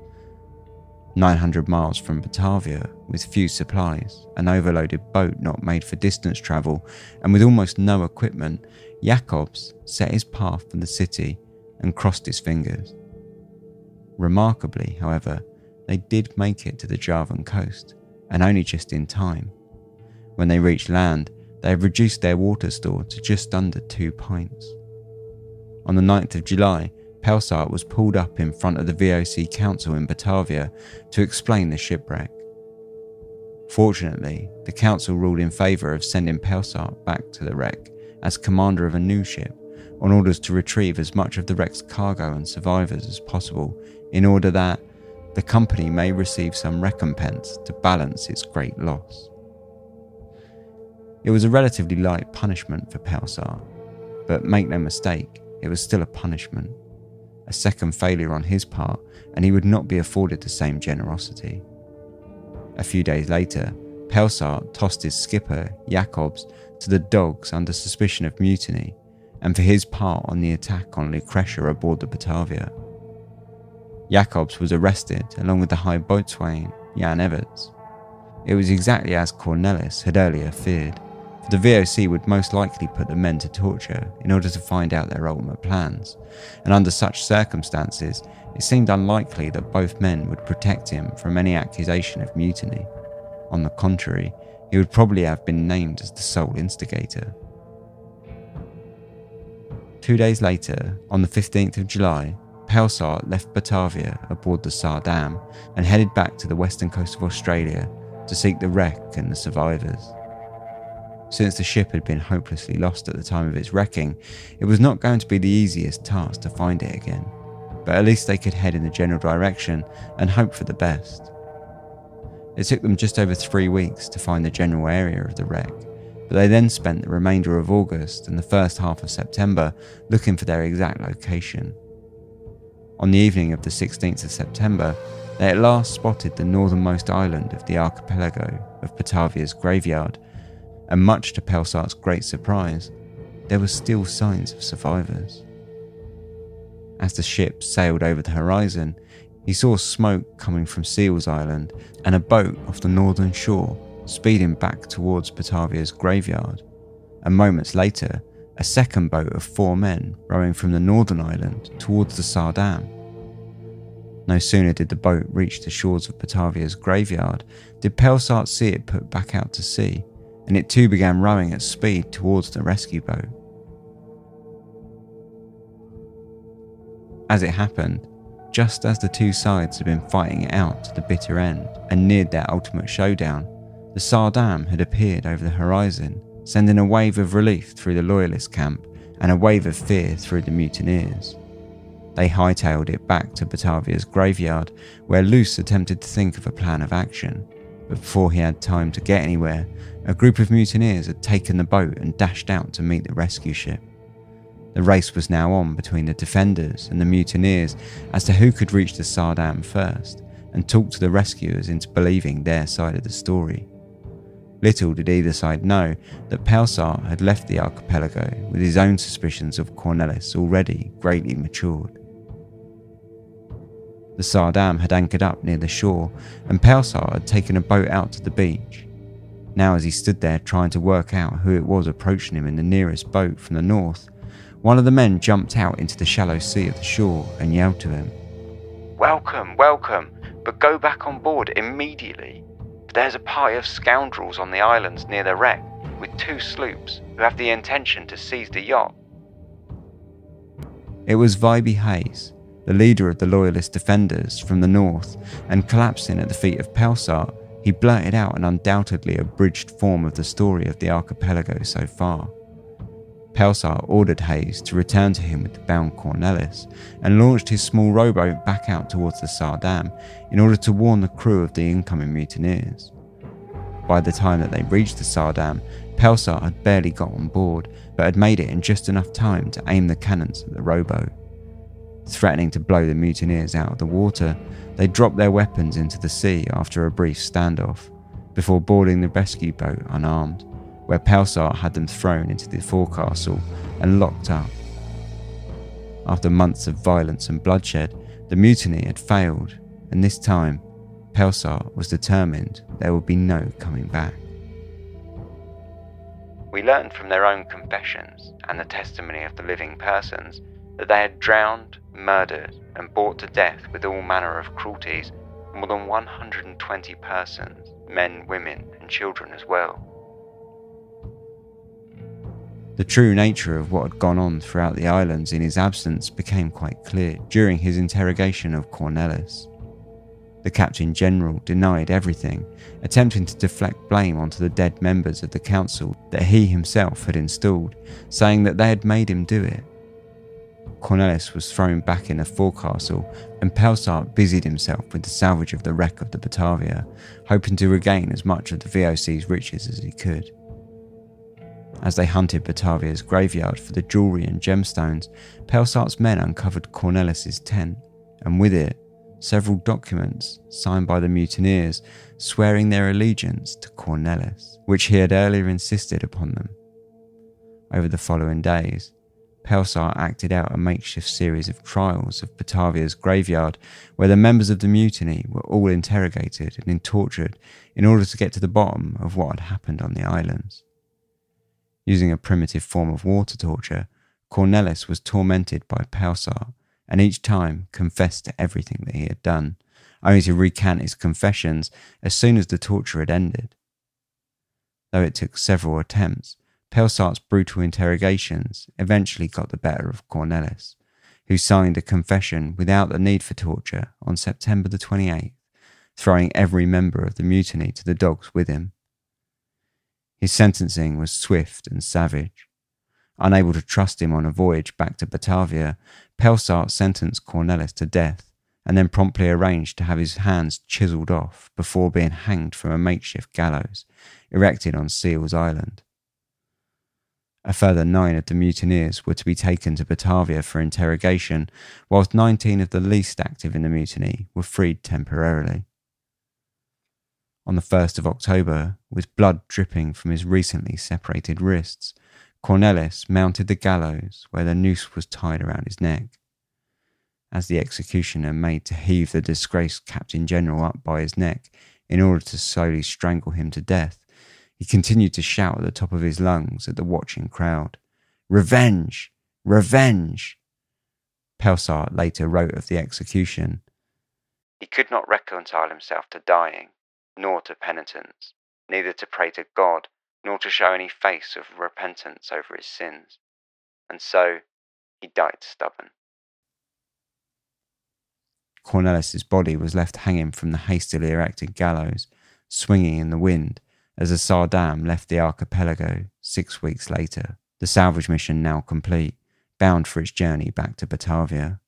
900 miles from Batavia, with few supplies, an overloaded boat not made for distance travel, and with almost no equipment, Jacobs set his path for the city and crossed his fingers. Remarkably, however, they did make it to the Javan coast, and only just in time. When they reached land, they had reduced their water store to just under two pints. On the 9th of July, Pelsart was pulled up in front of the VOC Council in Batavia to explain the shipwreck. Fortunately, the Council ruled in favour of sending Pelsart back to the wreck as commander of a new ship on orders to retrieve as much of the wreck's cargo and survivors as possible in order that the company may receive some recompense to balance its great loss. It was a relatively light punishment for Pelsart, but make no mistake, it was still a punishment a second failure on his part, and he would not be afforded the same generosity. A few days later, Pelsart tossed his skipper, Jacobs, to the dogs under suspicion of mutiny and for his part on the attack on Lucretia aboard the Batavia. Jacobs was arrested along with the high boatswain, Jan Everts. It was exactly as Cornelis had earlier feared. The VOC would most likely put the men to torture in order to find out their ultimate plans, and under such circumstances, it seemed unlikely that both men would protect him from any accusation of mutiny. On the contrary, he would probably have been named as the sole instigator. Two days later, on the 15th of July, Pelsart left Batavia aboard the Saardam and headed back to the western coast of Australia to seek the wreck and the survivors. Since the ship had been hopelessly lost at the time of its wrecking, it was not going to be the easiest task to find it again, but at least they could head in the general direction and hope for the best. It took them just over three weeks to find the general area of the wreck, but they then spent the remainder of August and the first half of September looking for their exact location. On the evening of the 16th of September, they at last spotted the northernmost island of the archipelago of Batavia's graveyard and much to Pelsart's great surprise, there were still signs of survivors. As the ship sailed over the horizon, he saw smoke coming from Seals Island and a boat off the northern shore speeding back towards Batavia's graveyard. And moments later, a second boat of four men rowing from the northern island towards the Saardam. No sooner did the boat reach the shores of Batavia's graveyard did Pelsart see it put back out to sea and it too began rowing at speed towards the rescue boat. As it happened, just as the two sides had been fighting it out to the bitter end and neared their ultimate showdown, the Saardam had appeared over the horizon, sending a wave of relief through the Loyalist camp and a wave of fear through the mutineers. They hightailed it back to Batavia's graveyard, where Loos attempted to think of a plan of action. But before he had time to get anywhere, a group of mutineers had taken the boat and dashed out to meet the rescue ship. The race was now on between the defenders and the mutineers as to who could reach the Saardam first and talk to the rescuers into believing their side of the story. Little did either side know that Pelsart had left the archipelago with his own suspicions of Cornelis already greatly matured. The Saardam had anchored up near the shore, and Pelsart had taken a boat out to the beach. Now, as he stood there trying to work out who it was approaching him in the nearest boat from the north, one of the men jumped out into the shallow sea of the shore and yelled to him, Welcome, welcome, but go back on board immediately. There's a party of scoundrels on the islands near the wreck with two sloops who have the intention to seize the yacht. It was Wiebbe Hayes, the leader of the Loyalist defenders from the north, and collapsing at the feet of Pelsart, he blurted out an undoubtedly abridged form of the story of the archipelago so far. Pelsart ordered Hayes to return to him with the bound Cornelis and launched his small rowboat back out towards the Saardam in order to warn the crew of the incoming mutineers. By the time that they reached the Saardam, Pelsart had barely got on board, but had made it in just enough time to aim the cannons at the rowboat. Threatening to blow the mutineers out of the water, they dropped their weapons into the sea after a brief standoff, before boarding the rescue boat unarmed, where Pelsart had them thrown into the forecastle and locked up. After months of violence and bloodshed, the mutiny had failed, and this time, Pelsart was determined there would be no coming back. We learned from their own confessions and the testimony of the living persons that they had drowned, murdered, and brought to death with all manner of cruelties more than 120 persons, men, women, and children as well. The true nature of what had gone on throughout the islands in his absence became quite clear during his interrogation of Cornelis. The Captain General denied everything, attempting to deflect blame onto the dead members of the council that he himself had installed, saying that they had made him do it. Cornelis was thrown back in the forecastle, and Pelsart busied himself with the salvage of the wreck of the Batavia, hoping to regain as much of the VOC's riches as he could. As they hunted Batavia's graveyard for the jewellery and gemstones, Pelsart's men uncovered Cornelis's tent, and with it, several documents signed by the mutineers swearing their allegiance to Cornelis, which he had earlier insisted upon them. Over the following days, Pelsart acted out a makeshift series of trials of Batavia's graveyard, where the members of the mutiny were all interrogated and tortured in order to get to the bottom of what had happened on the islands. Using a primitive form of water torture, Cornelis was tormented by Pelsart and each time confessed to everything that he had done, only to recant his confessions as soon as the torture had ended. Though it took several attempts, Pelsart's brutal interrogations eventually got the better of Cornelis, who signed a confession without the need for torture on September the 28th, throwing every member of the mutiny to the dogs with him. His sentencing was swift and savage. Unable to trust him on a voyage back to Batavia, Pelsart sentenced Cornelis to death and then promptly arranged to have his hands chiselled off before being hanged from a makeshift gallows erected on Seals Island. A further nine of the mutineers were to be taken to Batavia for interrogation, whilst 19 of the least active in the mutiny were freed temporarily. On the 1st of October, with blood dripping from his recently separated wrists, Cornelis mounted the gallows where the noose was tied around his neck. As the executioner made to heave the disgraced Captain General up by his neck in order to slowly strangle him to death, he continued to shout at the top of his lungs at the watching crowd Revenge! Revenge! Pelsart later wrote of the execution He could not reconcile himself to dying, nor to penitence, neither to pray to God, nor to show any face of repentance over his sins. And so he died stubborn. Cornelis's body was left hanging from the hastily erected gallows, swinging in the wind as the Saardam left the archipelago six weeks later, the salvage mission now complete, bound for its journey back to Batavia.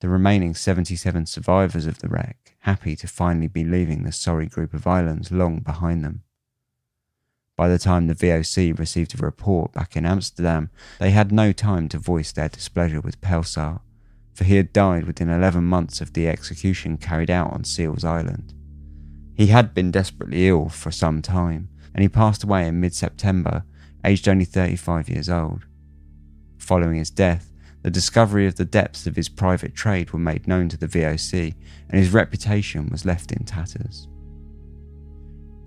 The remaining 77 survivors of the wreck happy to finally be leaving the sorry group of islands long behind them. By the time the VOC received a report back in Amsterdam, they had no time to voice their displeasure with Pelsart, for he had died within 11 months of the execution carried out on Seals Island. He had been desperately ill for some time, and he passed away in mid September, aged only 35 years old. Following his death, the discovery of the depths of his private trade were made known to the VOC, and his reputation was left in tatters.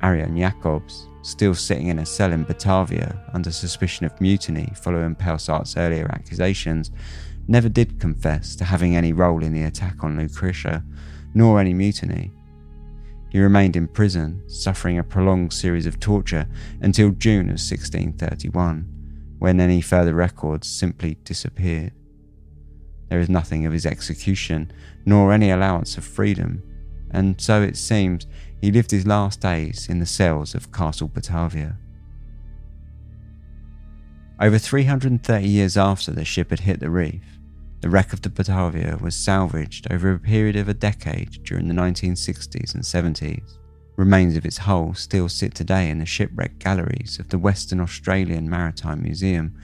Ariaen Jacobs, still sitting in a cell in Batavia under suspicion of mutiny following Pelsart's earlier accusations, never did confess to having any role in the attack on Lucretia, nor any mutiny. He remained in prison, suffering a prolonged series of torture until June of 1631, when any further records simply disappeared. There is nothing of his execution, nor any allowance of freedom, and so it seems he lived his last days in the cells of Castle Batavia. Over 330 years after the ship had hit the reef, the wreck of the Batavia was salvaged over a period of a decade during the 1960s and 70s. Remains of its hull still sit today in the shipwreck galleries of the Western Australian Maritime Museum,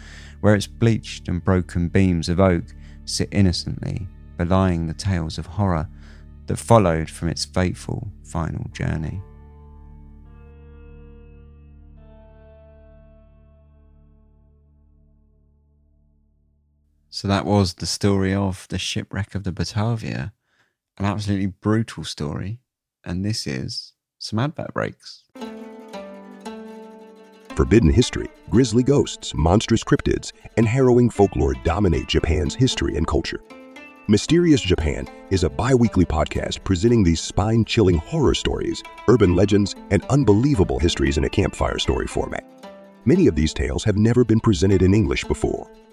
where its bleached and broken beams of oak sit innocently, belying the tales of horror that followed from its fateful final journey. So that was the story of the shipwreck of the Batavia, an absolutely brutal story. And this is some advert breaks. Forbidden history, grisly ghosts, monstrous cryptids, and harrowing folklore dominate Japan's history and culture. Mysterious Japan is a bi weekly podcast presenting these spine chilling horror stories, urban legends, and unbelievable histories in a campfire story format. Many of these tales have never been presented in English before.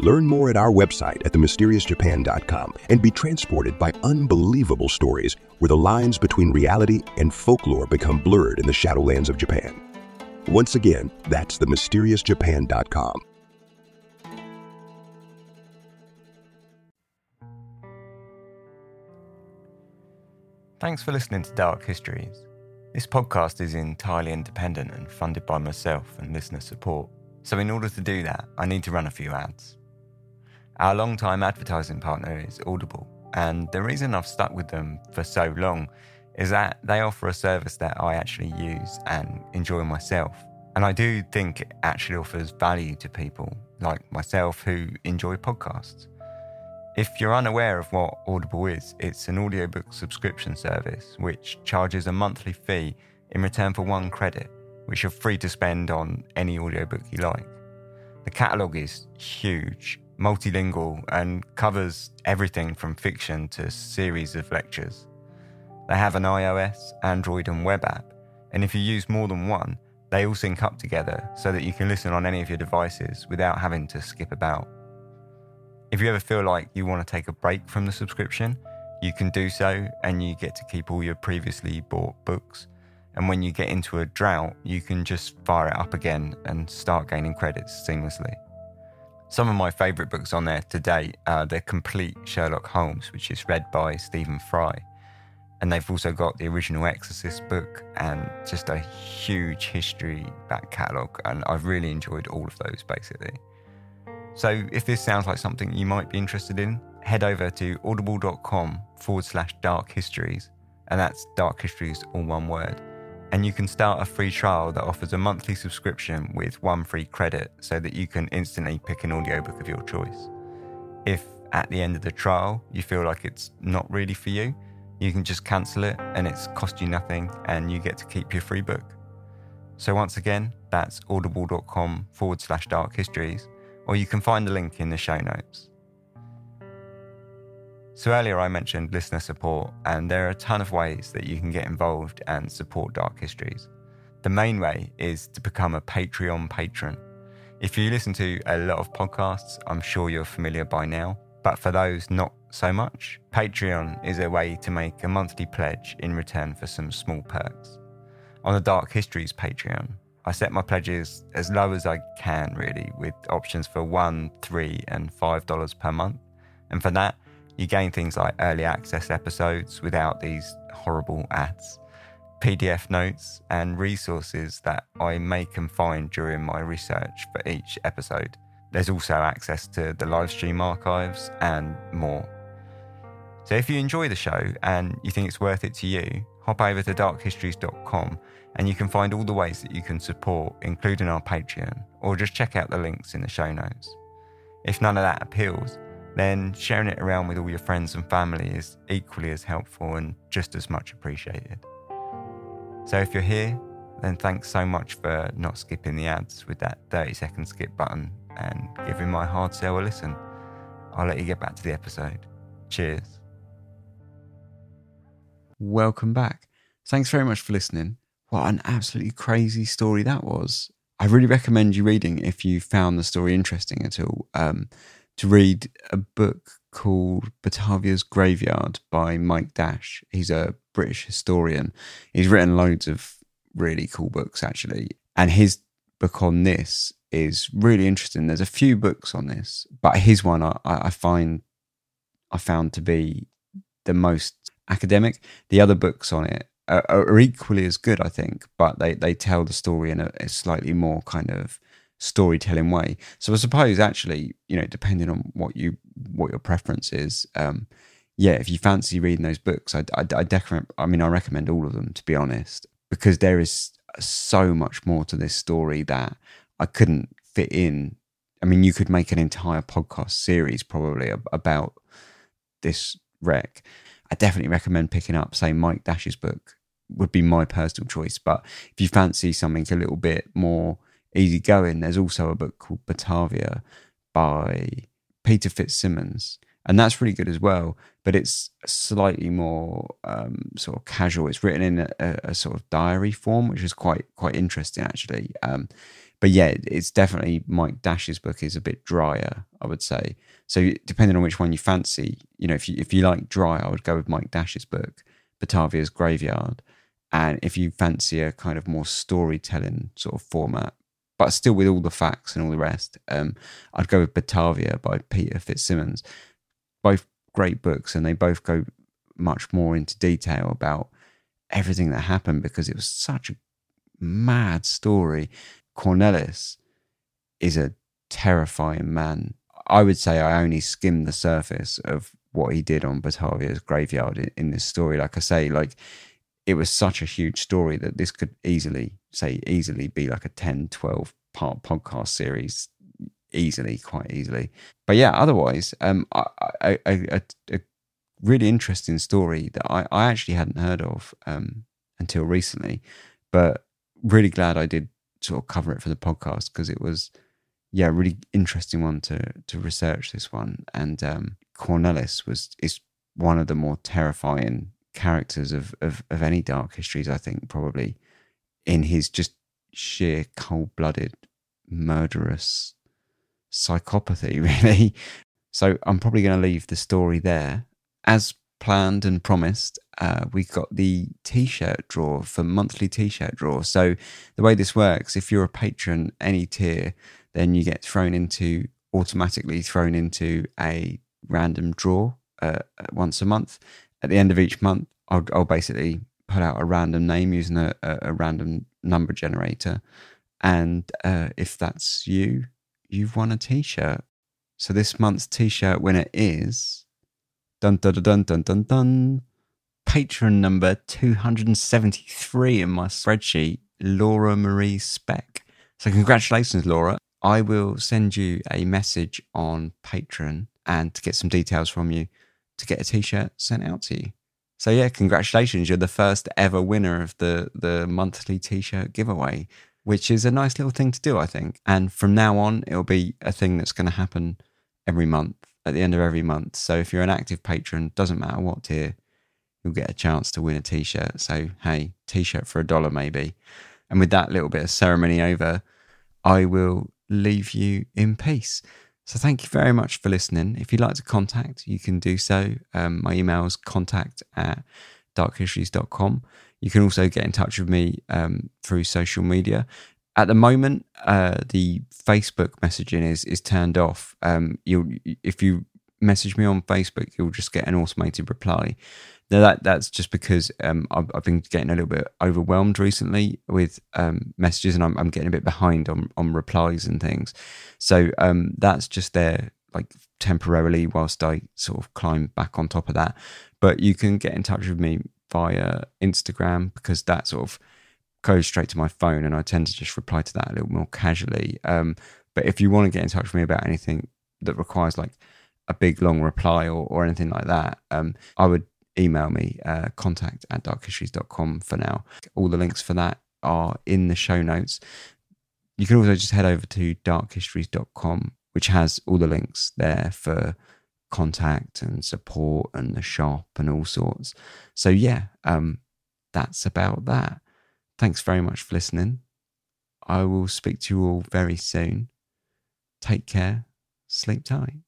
Learn more at our website at themysteriousjapan.com and be transported by unbelievable stories where the lines between reality and folklore become blurred in the shadowlands of Japan. Once again, that's themysteriousjapan.com. Thanks for listening to Dark Histories. This podcast is entirely independent and funded by myself and listener support. So, in order to do that, I need to run a few ads. Our long-time advertising partner is Audible, and the reason I've stuck with them for so long is that they offer a service that I actually use and enjoy myself. And I do think it actually offers value to people like myself who enjoy podcasts. If you're unaware of what Audible is, it's an audiobook subscription service which charges a monthly fee in return for one credit, which you're free to spend on any audiobook you like. The catalogue is huge, multilingual, and covers everything from fiction to series of lectures. They have an iOS, Android, and web app, and if you use more than one, they all sync up together so that you can listen on any of your devices without having to skip about. If you ever feel like you want to take a break from the subscription, you can do so and you get to keep all your previously bought books. And when you get into a drought, you can just fire it up again and start gaining credits seamlessly. Some of my favourite books on there to date are The Complete Sherlock Holmes, which is read by Stephen Fry. And they've also got the original Exorcist book and just a huge history back catalogue. And I've really enjoyed all of those basically. So if this sounds like something you might be interested in, head over to audible.com forward slash dark histories, and that's dark histories all one word. And you can start a free trial that offers a monthly subscription with one free credit so that you can instantly pick an audiobook of your choice. If at the end of the trial you feel like it's not really for you, you can just cancel it and it's cost you nothing and you get to keep your free book. So once again, that's audible.com forward slash dark histories or you can find the link in the show notes. So, earlier I mentioned listener support, and there are a ton of ways that you can get involved and support Dark Histories. The main way is to become a Patreon patron. If you listen to a lot of podcasts, I'm sure you're familiar by now. But for those not so much, Patreon is a way to make a monthly pledge in return for some small perks. On the Dark Histories Patreon, I set my pledges as low as I can, really, with options for one, 3, and five dollars per month. And for that, you gain things like early access episodes without these horrible ads, PDF notes, and resources that I make and find during my research for each episode. There's also access to the live stream archives and more. So if you enjoy the show and you think it's worth it to you, hop over to darkhistories.com and you can find all the ways that you can support, including our Patreon, or just check out the links in the show notes. If none of that appeals, then sharing it around with all your friends and family is equally as helpful and just as much appreciated. So if you're here, then thanks so much for not skipping the ads with that 30 second skip button and giving my hard sell a listen. I'll let you get back to the episode. Cheers. Welcome back. Thanks very much for listening. What an absolutely crazy story that was. I really recommend you reading if you found the story interesting at all. Um, to read a book called Batavia's Graveyard by Mike Dash. He's a British historian. He's written loads of really cool books, actually. And his book on this is really interesting. There's a few books on this, but his one I, I find I found to be the most academic. The other books on it are, are equally as good, I think, but they, they tell the story in a, a slightly more kind of storytelling way. So I suppose actually, you know, depending on what you what your preference is, um, yeah, if you fancy reading those books, I, I, I definitely, I mean, I recommend all of them to be honest, because there is so much more to this story that I couldn't fit in. I mean, you could make an entire podcast series probably about this wreck. I definitely recommend picking up, say, Mike Dash's book would be my personal choice. But if you fancy something a little bit more easygoing, there's also a book called Batavia by Peter Fitzsimmons. And that's really good as well, but it's slightly more um, sort of casual. It's written in a, a, sort of diary form, which is quite quite interesting actually. Um, but yeah, it's definitely Mike Dash's book is a bit drier, I would say. So depending on which one you fancy, you know, if you if you like dry, I would go with Mike Dash's book, Batavia's Graveyard. And if you fancy a kind of more storytelling sort of format, but still with all the facts and all the rest. Um, I'd go with Batavia by Peter Fitzsimmons. Both great books, and they both go much more into detail about everything that happened because it was such a mad story. Cornelis is a terrifying man. I would say I only skimmed the surface of what he did on Batavia's graveyard in, in this story. Like I say, like it was such a huge story that this could easily say easily be like a 10 12 part podcast series easily quite easily. But yeah otherwise um a, really interesting story that I, I actually hadn't heard of um until recently but really glad i did sort of cover it for the podcast because it was yeah really interesting one to to research this one. And um cornelis was is one of the more terrifying characters of, of, of any dark histories, I think, probably in his just sheer cold blooded, murderous psychopathy, (laughs) really. So I'm probably going to leave the story there. As planned and promised, uh, we got the t shirt draw for monthly t shirt draw. So the way this works, if you're a patron, any tier, then you get thrown into automatically thrown into a random draw uh, once a month at the end of each month, I'll, I'll basically put out a random name using a, a, a random number generator. And uh, if that's you, you've won a t shirt. So this month's t shirt winner is dun dun dun dun dun dun patron number 273 in my spreadsheet, Laura Marie Speck. So congratulations, Laura. I will send you a message on Patreon and to get some details from you to get a t-shirt sent out to you. So yeah, congratulations! You're the first ever winner of the the monthly t-shirt giveaway, which is a nice little thing to do, I think. And from now on, it'll be a thing that's going to happen every month at the end of every month. So if you're an active patron, doesn't matter what tier, you'll get a chance to win a t-shirt. So hey, t-shirt for a dollar maybe. And with that little bit of ceremony over, I will leave you in peace. So thank you very much for listening. If you'd like to contact, you can do so. Um, my email is contact at darkhistories.com. You can also get in touch with me um, through social media. At the moment, uh, the Facebook messaging is is turned off. Um, you if you message me on Facebook, you'll just get an automated reply. Now that that's just because um, I've, I've, been getting a little bit overwhelmed recently with um, messages, and I'm, I'm, getting a bit behind on on replies and things. So um, that's just there, like temporarily, whilst I sort of climb back on top of that. But you can get in touch with me via Instagram because that sort of goes straight to my phone, and I tend to just reply to that a little more casually. Um, but if you want to get in touch with me about anything that requires like a big long reply or, or anything like that, um, I would email me uh, contact at darkhistories.com for now. All the links for that are in the show notes. You can also just head over to darkhistories.com, which has all the links there for contact and support and the shop and all sorts. So yeah, um, that's about that. Thanks very much for listening. I will speak to you all very soon. Take care. Sleep tight.